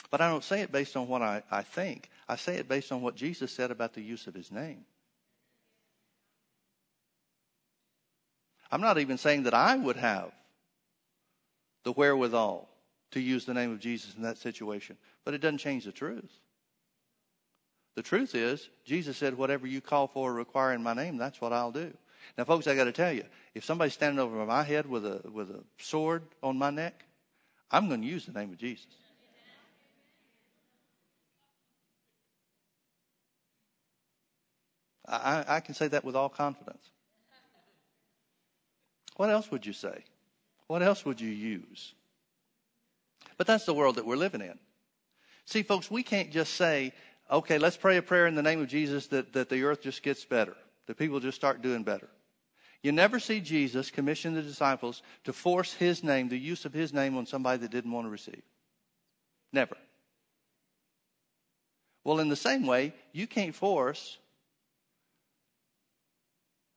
But I don't say it based on what I, I think. I say it based on what Jesus said about the use of his name. I'm not even saying that I would have the wherewithal to use the name of Jesus in that situation, but it doesn't change the truth. The truth is, Jesus said, whatever you call for or require in my name, that's what I'll do. Now, folks, I got to tell you, if somebody's standing over my head with a, with a sword on my neck, I'm going to use the name of Jesus. I, I can say that with all confidence. What else would you say? What else would you use? But that's the world that we're living in. See, folks, we can't just say, okay, let's pray a prayer in the name of Jesus that, that the earth just gets better, that people just start doing better. You never see Jesus commission the disciples to force his name, the use of his name on somebody that didn't want to receive. Never. Well, in the same way, you can't force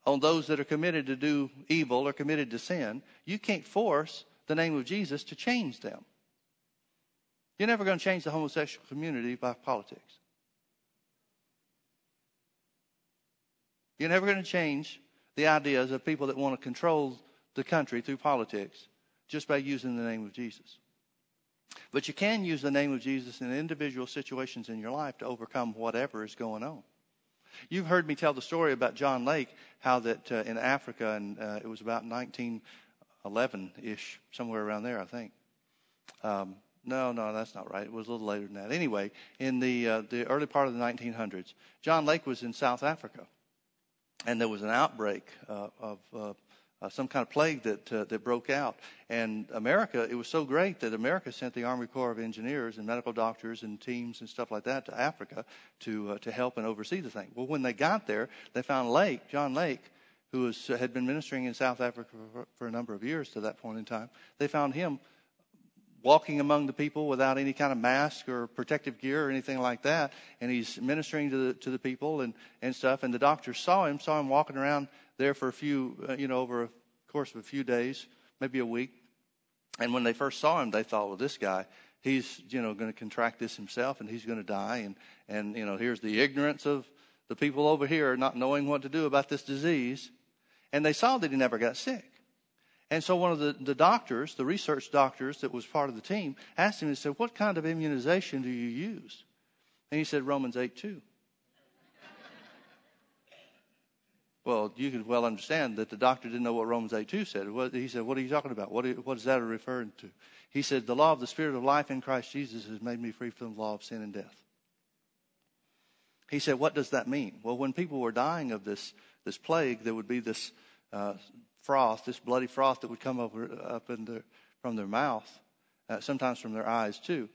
on those that are committed to do evil or committed to sin, you can't force the name of Jesus to change them. You're never going to change the homosexual community by politics. You're never going to change the ideas of people that want to control the country through politics just by using the name of Jesus. But you can use the name of Jesus in individual situations in your life to overcome whatever is going on. You've heard me tell the story about John Lake, how that uh, in Africa, and uh, it was about 1911 ish, somewhere around there, I think. Um, no, no, that's not right. It was a little later than that. Anyway, in the uh, the early part of the 1900s, John Lake was in South Africa, and there was an outbreak uh, of uh, uh, some kind of plague that uh, that broke out. And America, it was so great that America sent the Army Corps of Engineers and medical doctors and teams and stuff like that to Africa to uh, to help and oversee the thing. Well, when they got there, they found Lake, John Lake, who was had been ministering in South Africa for, for a number of years to that point in time. They found him walking among the people without any kind of mask or protective gear or anything like that. And he's ministering to the, to the people and, and stuff. And the doctors saw him, saw him walking around there for a few, uh, you know, over a course of a few days, maybe a week. And when they first saw him, they thought, well, this guy, he's, you know, going to contract this himself and he's going to die. And, and, you know, here's the ignorance of the people over here not knowing what to do about this disease. And they saw that he never got sick. And so one of the, the doctors, the research doctors that was part of the team, asked him, he said, What kind of immunization do you use? And he said, Romans 8 2. Well, you could well understand that the doctor didn't know what Romans 8 2 said. He said, What are you talking about? What, is that referring to? He said, The law of the Spirit of life in Christ Jesus has made me free from the law of sin and death. He said, What does that mean? Well, when people were dying of this, this plague, there would be this uh, froth, this bloody froth that would come over, up from their mouth, uh, sometimes from their eyes too.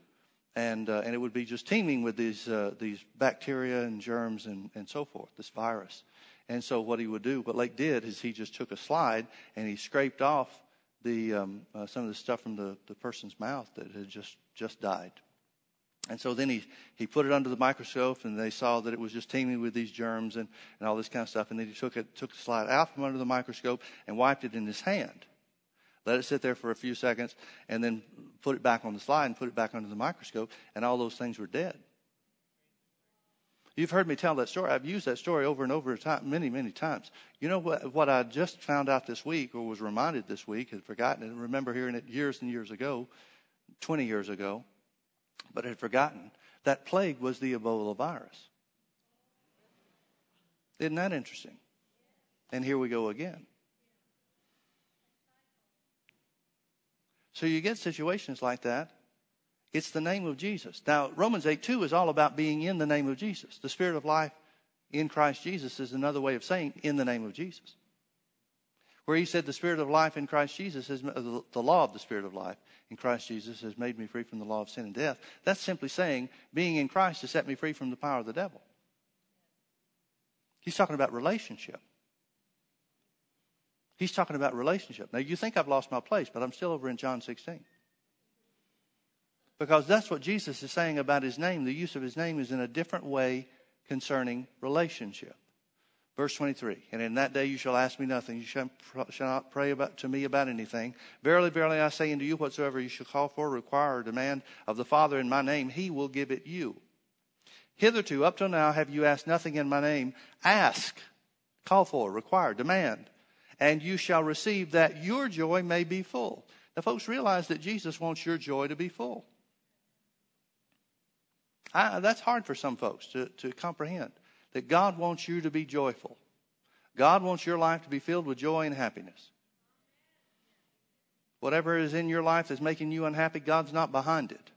And, uh, and it would be just teeming with these, uh, these bacteria and germs and, and so forth, this virus. And so what he would do, what Lake did, is he just took a slide and he scraped off the, um, uh, some of the stuff from the, the person's mouth that had just, just died. And so then he, he put it under the microscope and they saw that it was just teeming with these germs and, and all this kind of stuff. And then he took it, took the slide out from under the microscope and wiped it in his hand. Let it sit there for a few seconds and then put it back on the slide and put it back under the microscope and all those things were dead. You've heard me tell that story. I've used that story over and over time, many, many times. You know what, what I just found out this week or was reminded this week, had forgotten it, remember hearing it years and years ago, 20 years ago but had forgotten that plague was the Ebola virus. Isn't that interesting? And here we go again. So you get situations like that. It's the name of Jesus. Now, Romans 8 2 is all about being in the name of Jesus. The Spirit of life in Christ Jesus is another way of saying in the name of Jesus where he said, The Spirit of life in Christ Jesus has, uh, the law of the Spirit of life in Christ Jesus has made me free from the law of sin and death. That's simply saying, being in Christ has set me free from the power of the devil. He's talking about relationship. He's talking about relationship. Now, you think I've lost my place, but I'm still over in John 16. Because that's what Jesus is saying about his name. The use of his name is in a different way concerning relationship. Verse 23, and in that day you shall ask me nothing. You shall, not pray about, to me about anything. Verily, verily, I say unto you, whatsoever you shall call for, require, or demand of the Father in my name, he will give it you. Hitherto, up till now, have you asked nothing in my name. Ask, call for, require, demand, and you shall receive that your joy may be full. Now, folks, realize that Jesus wants your joy to be full. I, that's hard for some folks to, to comprehend that God wants you to be joyful. God wants your life to be filled with joy and happiness. Whatever is in your life that's making you unhappy, God's not behind it.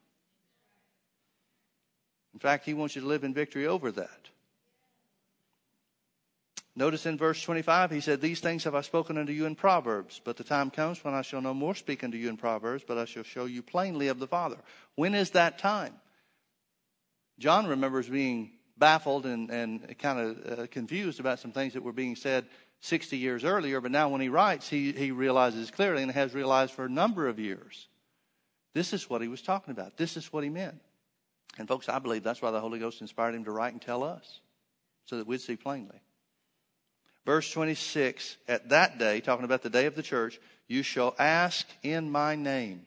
In fact, He wants you to live in victory over that. Notice in verse 25, he said, These things have I spoken unto you in Proverbs, but the time comes when I shall no more speak unto you in Proverbs, but I shall show you plainly of the Father. When is that time? John remembers being baffled and, and kind of uh, confused about some things that were being said 60 years earlier, but now when he writes, he, he realizes clearly and has realized for a number of years. This is what he was talking about. This is what he meant. And folks, I believe that's why the Holy Ghost inspired him to write and tell us, so that we'd see plainly. Verse 26, at that day, talking about the day of the church, you shall ask in my name.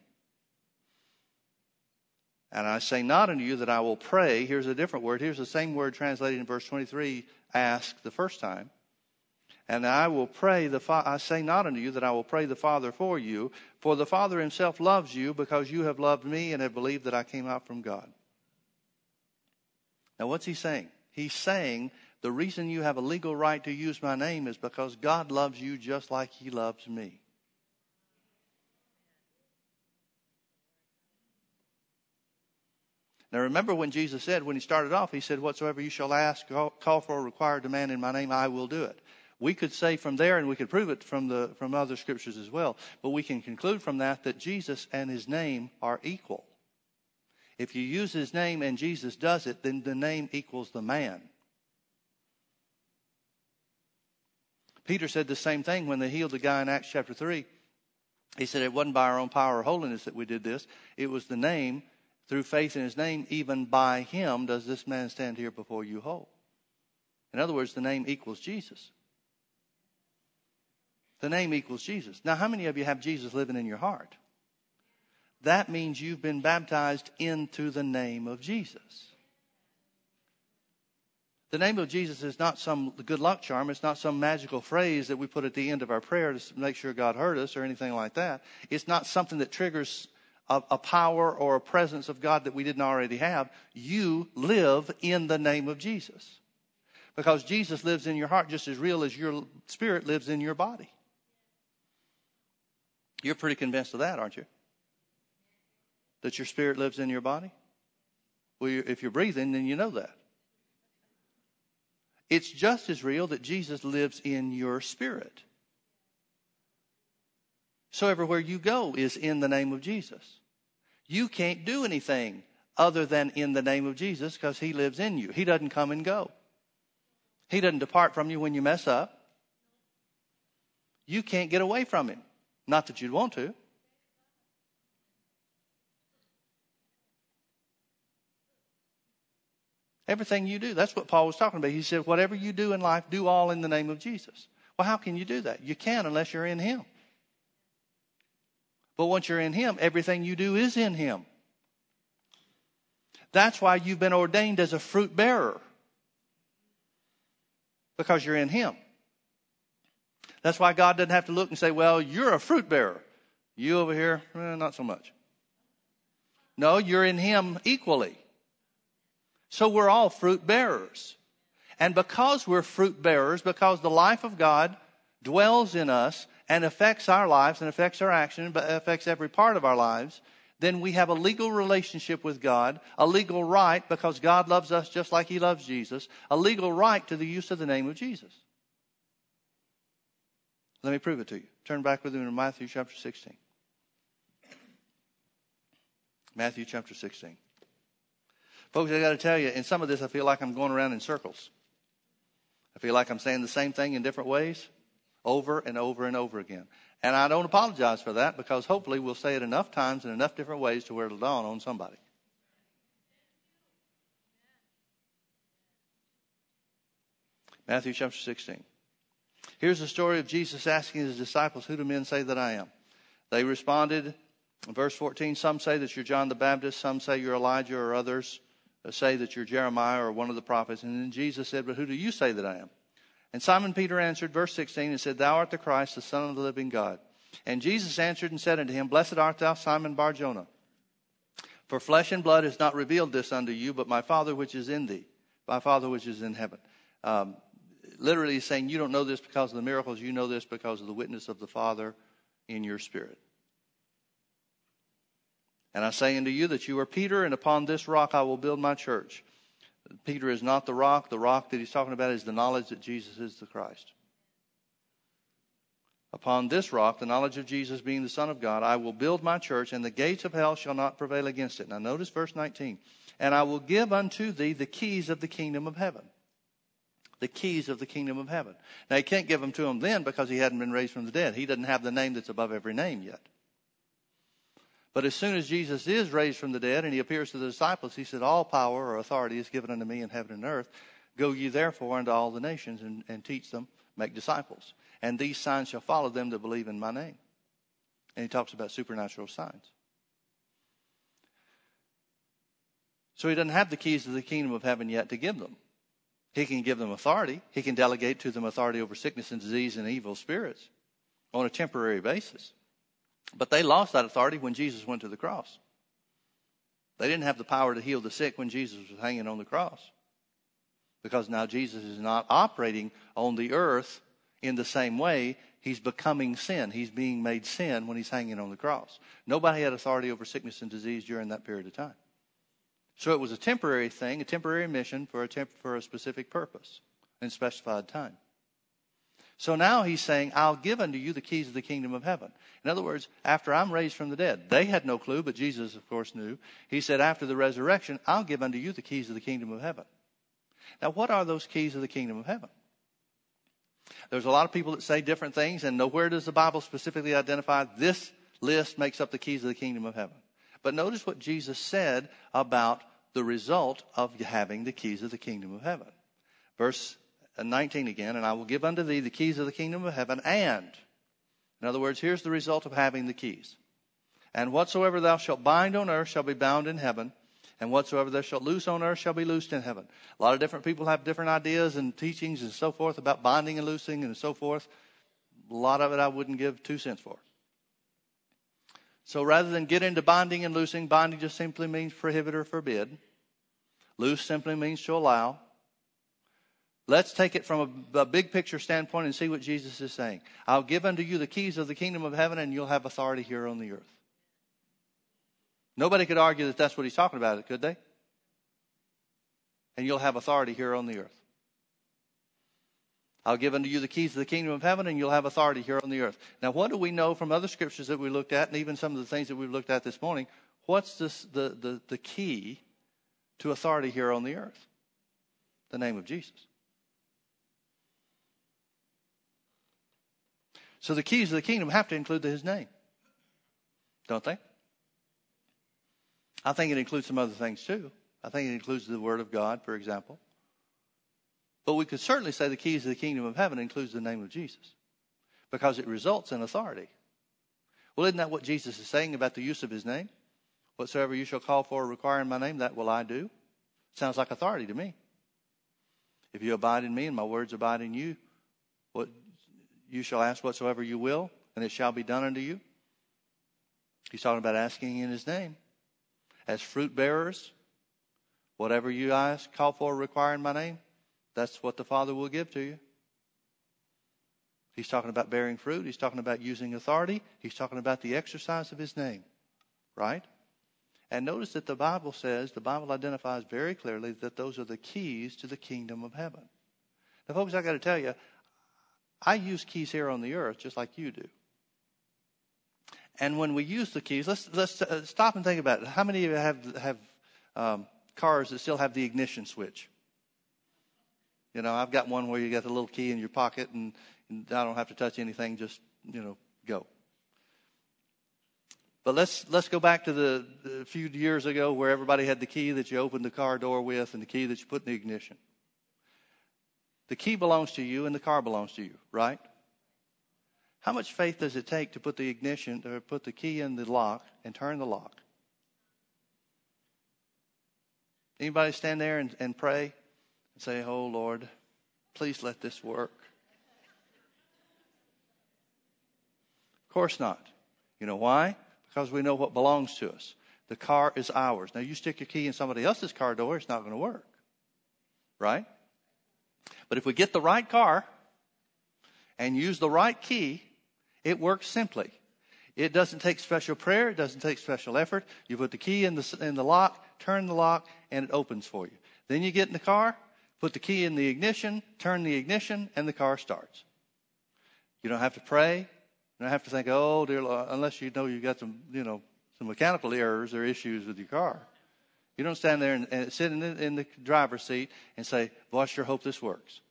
And I say not unto you that I will pray. Here's a different word. Here's the same word translated in verse 23, ask the first time. And I will pray the Fa- I say not unto you that I will pray the Father for you, for the Father himself loves you because you have loved me and have believed that I came out from God. Now what's he saying? He's saying the reason you have a legal right to use my name is because God loves you just like he loves me. Now remember when Jesus said, when he started off, he said, Whatsoever you shall ask, call for, or require, demand in my name, I will do it. We could say from there, and we could prove it from, the, from other scriptures as well, but we can conclude from that that Jesus and his name are equal. If you use his name and Jesus does it, then the name equals the man. Peter said the same thing when they healed the guy in Acts chapter 3. He said it wasn't by our own power or holiness that we did this, it was the name through faith in his name, even by him does this man stand here before you whole. In other words, the name equals Jesus. The name equals Jesus. Now, how many of you have Jesus living in your heart? That means you've been baptized into the name of Jesus. The name of Jesus is not some good luck charm. It's not some magical phrase that we put at the end of our prayer to make sure God heard us or anything like that. It's not something that triggers a, a, power or a presence of God that we didn't already have. You live in the name of Jesus. Because Jesus lives in your heart just as real as your spirit lives in your body. You're pretty convinced of that, aren't you? That your spirit lives in your body? Well, if you're breathing, then you know that. It's just as real that Jesus lives in your spirit. So everywhere you go is in the name of Jesus. You can't do anything other than in the name of Jesus because he lives in you. He doesn't come and go. He doesn't depart from you when you mess up. You can't get away from him. Not that you'd want to. Everything you do. That's what Paul was talking about. He said, whatever you do in life, do all in the name of Jesus. Well, how can you do that? You can't unless you're in Him. But once you're in Him, everything you do is in Him. That's why you've been ordained as a fruit bearer. Because you're in Him. That's why God doesn't have to look and say, well, you're a fruit bearer. You over here, eh, not so much. No, you're in Him equally. So we're all fruit bearers. And because we're fruit bearers, because the life of God dwells in us and affects our lives and affects our action, but affects every part of our lives, then we have a legal relationship with God, a legal right because God loves us just like He loves Jesus, a legal right to the use of the name of Jesus. Let me prove it to you. Turn back with me to Matthew chapter 16. Matthew chapter 16. Folks, I got to tell you, in some of this, I feel like I'm going around in circles. I feel like I'm saying the same thing in different ways over and over and over again. And I don't apologize for that because hopefully we'll say it enough times in enough different ways to where it'll dawn on somebody. Matthew chapter 16. Here's the story of Jesus asking his disciples, Who do men say that I am? They responded, verse 14, Some say that you're John the Baptist, some say you're Elijah, or others say that you're Jeremiah or one of the prophets. And then Jesus said, But who do you say that I am? And Simon Peter answered, verse 16, and said, Thou art the Christ, the Son of the living God. And Jesus answered and said unto him, Blessed art thou, Simon Barjona. For flesh and blood has not revealed this unto you, but my Father which is in thee, my Father which is in heaven. Um, literally saying you don't know this because of the miracles, you know this because of the witness of the Father in your spirit. And I say unto you that you are Peter, and upon this rock I will build my church. Peter is not the rock. The rock that he's talking about is the knowledge that Jesus is the Christ. Upon this rock, the knowledge of Jesus being the Son of God, I will build my church, and the gates of hell shall not prevail against it. Now, notice verse 19. And I will give unto thee the keys of the kingdom of heaven. The keys of the kingdom of heaven. Now, he can't give them to him then because he hadn't been raised from the dead. He doesn't have the name that's above every name yet. But as soon as Jesus is raised from the dead and he appears to the disciples, he said, All power or authority is given unto me in heaven and earth. Go ye therefore unto all the nations and, and teach them, make disciples and these signs shall follow them that believe in my name. And he talks about supernatural signs. So he doesn't have the keys to the kingdom of heaven yet to give them. He can give them authority. He can delegate to them authority over sickness and disease and evil spirits on a temporary basis. But they lost that authority when Jesus went to the cross. They didn't have the power to heal the sick when Jesus was hanging on the cross. Because now Jesus is not operating on the earth in the same way, he's becoming sin. He's being made sin when he's hanging on the cross. Nobody had authority over sickness and disease during that period of time. So it was a temporary thing, a temporary mission for a, temp- for a specific purpose and specified time. So now he's saying, I'll give unto you the keys of the kingdom of heaven. In other words, after I'm raised from the dead, they had no clue, but Jesus, of course, knew. He said, after the resurrection, I'll give unto you the keys of the kingdom of heaven. Now, what are those keys of the kingdom of heaven? There's a lot of people that say different things, and nowhere does the Bible specifically identify this list makes up the keys of the kingdom of heaven. But notice what Jesus said about the result of having the keys of the kingdom of heaven. Verse 19 again, and I will give unto thee the keys of the kingdom of heaven, and, in other words, here's the result of having the keys. And whatsoever thou shalt bind on earth shall be bound in heaven, and whatsoever thou shalt loose on earth shall be loosed in heaven. A lot of different people have different ideas and teachings and so forth about binding and loosing and so forth. A lot of it I wouldn't give two cents for. So rather than get into binding and loosing, binding just simply means prohibit or forbid. Loose simply means to allow. Let's take it from a, a, big picture standpoint and see what Jesus is saying. I'll give unto you the keys of the kingdom of heaven, and you'll have authority here on the earth. Nobody could argue that that's what he's talking about, could they? And you'll have authority here on the earth. I'll give unto you the keys of the kingdom of heaven, and you'll have authority here on the earth. Now, what do we know from other scriptures that we looked at, and even some of the things that we've looked at this morning? What's this, the, the, the key to authority here on the earth? The name of Jesus. So the keys of the kingdom have to include his name, don't they? I think it includes some other things too. I think it includes the Word of God, for example. But we could certainly say the keys of the kingdom of heaven includes the name of Jesus because it results in authority. Well, isn't that what Jesus is saying about the use of his name? Whatsoever you shall call for or require in my name, that will I do. Sounds like authority to me. If you abide in me and my words abide in you, what you shall ask whatsoever you will, and it shall be done unto you. He's talking about asking in his name as fruit bearers. Whatever you ask, call for, require in my name, that's what the Father will give to you. He's talking about bearing fruit. He's talking about using authority. He's talking about the exercise of his name, right? And notice that the Bible says, the Bible identifies very clearly that those are the keys to the kingdom of heaven. Now, folks, I got to tell you, I use keys here on the earth just like you do. And when we use the keys, let's, let's uh, stop and think about it. How many of you have, have um, cars that still have the ignition switch? You know, I've got one where you got the little key in your pocket and, and I don't have to touch anything, just, you know, go. But let's, let's go back to the, the few years ago where everybody had the key that you opened the car door with and the key that you put in the ignition. The key belongs to you and the car belongs to you, right? How much faith does it take to put the ignition, to put the key in the lock and turn the lock? Anybody stand there and, and pray and say, Oh Lord, please let this work? Of course not. You know why? Because we know what belongs to us. The car is ours. Now, you stick your key in somebody else's car door, it's not going to work. Right? But if we get the right car and use the right key, it works simply. It doesn't take special prayer. It doesn't take special effort. You put the key in the, in the lock, turn the lock, and it opens for you. Then you get in the car, put the key in the ignition, turn the ignition, and the car starts. You don't have to pray. You don't have to think, oh, dear Lord, unless you know you've got some, you know, some mechanical errors or issues with your car. You don't stand there and, and sit in the, in the driver's seat and say, Boy, I sure hope this works.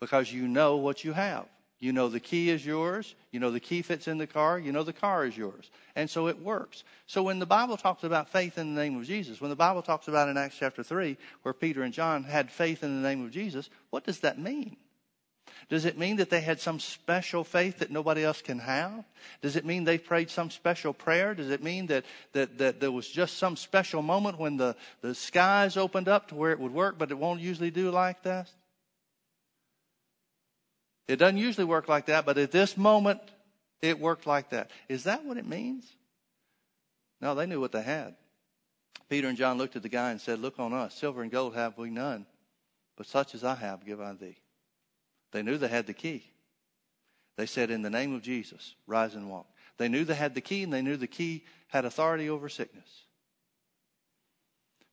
Because you know what you have. You know the key is yours. You know the key fits in the car. You know the car is yours. And so it works. So when the Bible talks about faith in the name of Jesus, when the Bible talks about in Acts chapter 3, where Peter and John had faith in the name of Jesus, what does that mean? Does it mean that they had some special faith that nobody else can have? Does it mean they prayed some special prayer? Does it mean that, that, that there was just some special moment when the, the skies opened up to where it would work, but it won't usually do like that? It doesn't usually work like that, but at this moment, it worked like that. Is that what it means? No, they knew what they had. Peter and John looked at the guy and said, Look on us. Silver and gold have we none, but such as I have give I thee. They knew they had the key. They said, In the name of Jesus, rise and walk. They knew they had the key, and they knew the key had authority over sickness.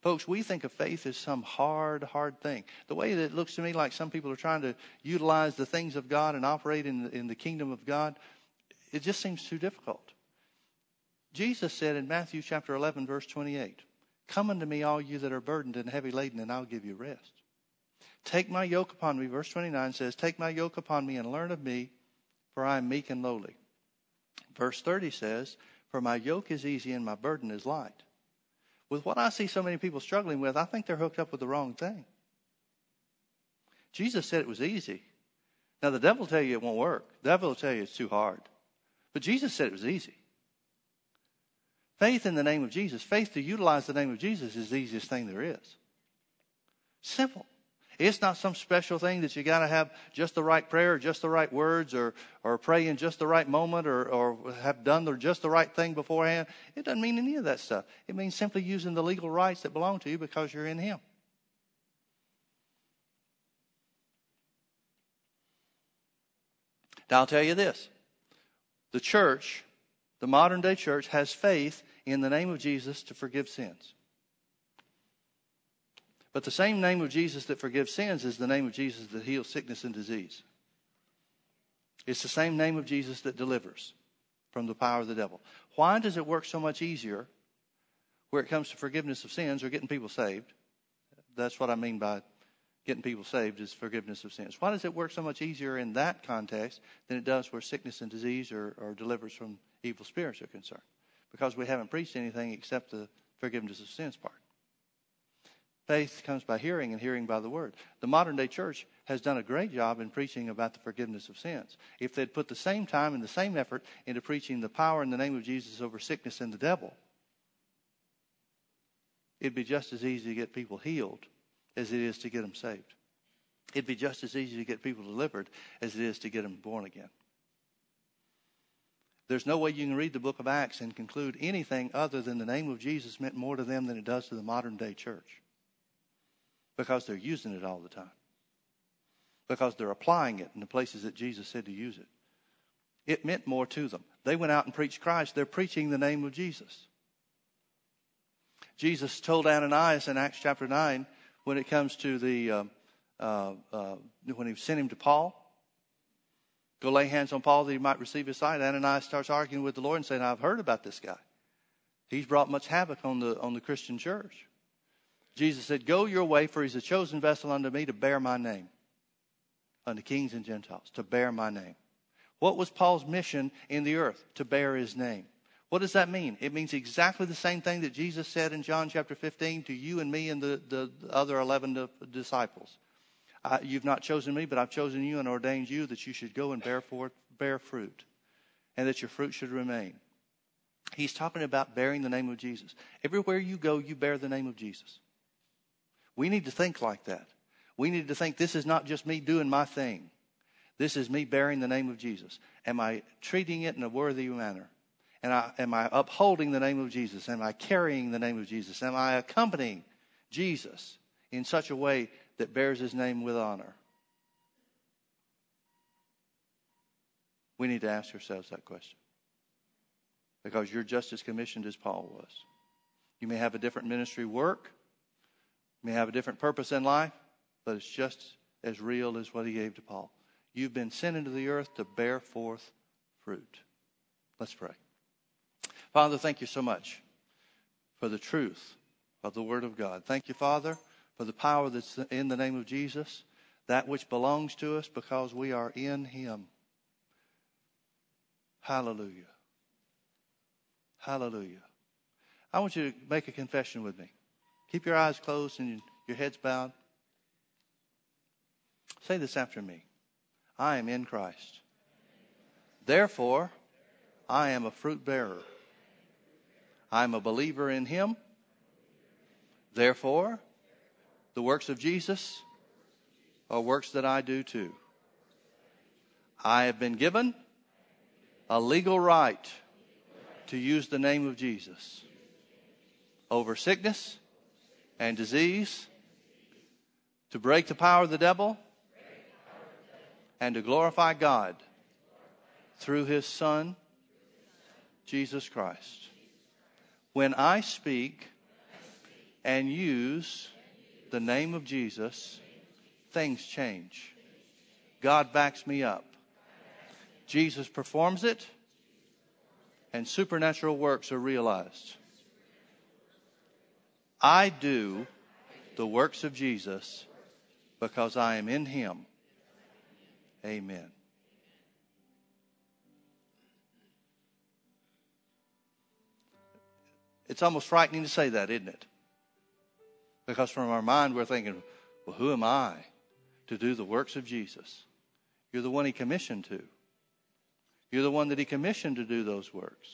Folks, we think of faith as some hard, hard thing. The way that it looks to me like some people are trying to utilize the things of God and operate in the, in the kingdom of God, it just seems too difficult. Jesus said in Matthew chapter 11, verse 28, Come unto me, all you that are burdened and heavy laden, and I'll give you rest. Take my yoke upon me. Verse 29 says, Take my yoke upon me and learn of me, for I am meek and lowly. Verse 30 says, For my yoke is easy and my burden is light with what I see so many people struggling with, I think they're hooked up with the wrong thing. Jesus said it was easy. Now, the devil will tell you it won't work. The devil will tell you it's too hard. But Jesus said it was easy. Faith in the name of Jesus, faith to utilize the name of Jesus is the easiest thing there is. Simple. It's not some special thing that you got to have just the right prayer, just the right words, or, or pray in just the right moment, or, or have done the, just the right thing beforehand. It doesn't mean any of that stuff. It means simply using the legal rights that belong to you because you're in Him. Now, I'll tell you this the church, the modern day church, has faith in the name of Jesus to forgive sins. But the same name of Jesus that forgives sins is the name of Jesus that heals sickness and disease. It's the same name of Jesus that delivers from the power of the devil. Why does it work so much easier where it comes to forgiveness of sins or getting people saved? That's what I mean by getting people saved is forgiveness of sins. Why does it work so much easier in that context than it does where sickness and disease or, or delivers from evil spirits are concerned? Because we haven't preached anything except the forgiveness of sins part. Faith comes by hearing, and hearing by the word. The modern day church has done a great job in preaching about the forgiveness of sins. If they'd put the same time and the same effort into preaching the power in the name of Jesus over sickness and the devil, it'd be just as easy to get people healed as it is to get them saved. It'd be just as easy to get people delivered as it is to get them born again. There's no way you can read the book of Acts and conclude anything other than the name of Jesus meant more to them than it does to the modern day church because they're using it all the time. Because they're applying it in the places that Jesus said to use it. It meant more to them. They went out and preached Christ. They're preaching the name of Jesus. Jesus told Ananias in Acts chapter 9 when it comes to the, uh, uh, uh, when he sent him to Paul, go lay hands on Paul that he might receive his sight. Ananias starts arguing with the Lord and saying, I've heard about this guy. He's brought much havoc on the, on the Christian church. Jesus said, Go your way, for he's a chosen vessel unto me to bear my name, unto kings and Gentiles, to bear my name. What was Paul's mission in the earth? To bear his name. What does that mean? It means exactly the same thing that Jesus said in John chapter 15 to you and me and the, the, other 11 disciples. Uh, you've not chosen me, but I've chosen you and ordained you that you should go and bear, forth, bear fruit, and that your fruit should remain. He's talking about bearing the name of Jesus. Everywhere you go, you bear the name of Jesus. We need to think like that. We need to think this is not just me doing my thing. This is me bearing the name of Jesus. Am I treating it in a worthy manner? And I, am I upholding the name of Jesus? Am I carrying the name of Jesus? Am I accompanying Jesus in such a way that bears his name with honor? We need to ask ourselves that question. Because you're just as commissioned as Paul was. You may have a different ministry work, may have a different purpose in life, but it's just as real as what he gave to Paul. You've been sent into the earth to bear forth fruit. Let's pray. Father, thank you so much for the truth of the Word of God. Thank you, Father, for the power that's in the name of Jesus, that which belongs to us because we are in Him. Hallelujah. Hallelujah. I want you to make a confession with me. Keep your eyes closed and your heads bowed. Say this after me I am in Christ. Therefore, I am a fruit bearer. I'm a believer in Him. Therefore, the works of Jesus are works that I do too. I have been given a legal right to use the name of Jesus over sickness and disease, to break the power of the devil, and to glorify God through his Son, Jesus Christ. When I speak and use the name of Jesus, things change. God backs me up. Jesus performs it, and supernatural works are realized. I do the works of Jesus because I am in Him. Amen. It's almost frightening to say that, isn't it? Because from our mind, we're thinking, well, who am I to do the works of Jesus? You're the one He commissioned to. You're the one that He commissioned to do those works.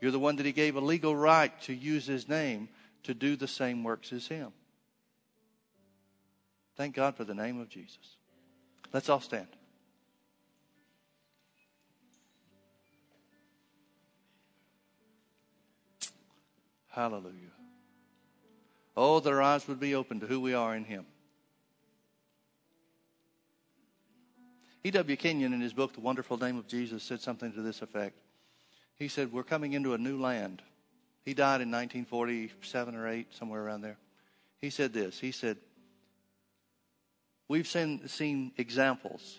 You're the one that He gave a legal right to use His name to do the same works as Him. Thank God for the name of Jesus. Let's all stand. Hallelujah. Oh, that our eyes would be open to who we are in Him. E.W. Kenyon, in his book, The Wonderful Name of Jesus, said something to this effect. He said, We're coming into a new land. He died in 1947 or 8, somewhere around there. He said this He said, We've seen, seen examples,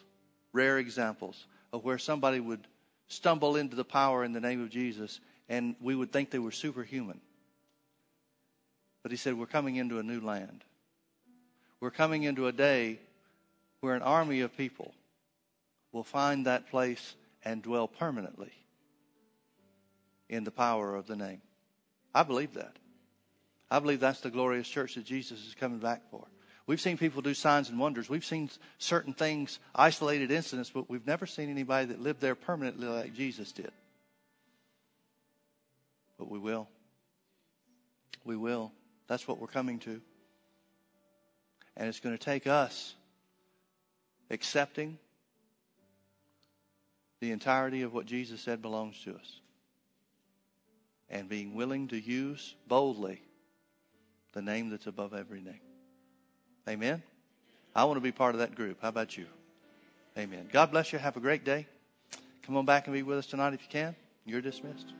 rare examples, of where somebody would stumble into the power in the name of Jesus and we would think they were superhuman. But he said, We're coming into a new land. We're coming into a day where an army of people will find that place and dwell permanently in the power of the name. I believe that. I believe that's the glorious church that Jesus is coming back for. We've seen people do signs and wonders. We've seen certain things, isolated incidents, but we've never seen anybody that lived there permanently like Jesus did. But we will. We will. That's what we're coming to. And it's going to take us accepting the entirety of what Jesus said belongs to us and being willing to use boldly the name that's above every name. Amen? I want to be part of that group. How about you? Amen. God bless you. Have a great day. Come on back and be with us tonight if you can. You're dismissed.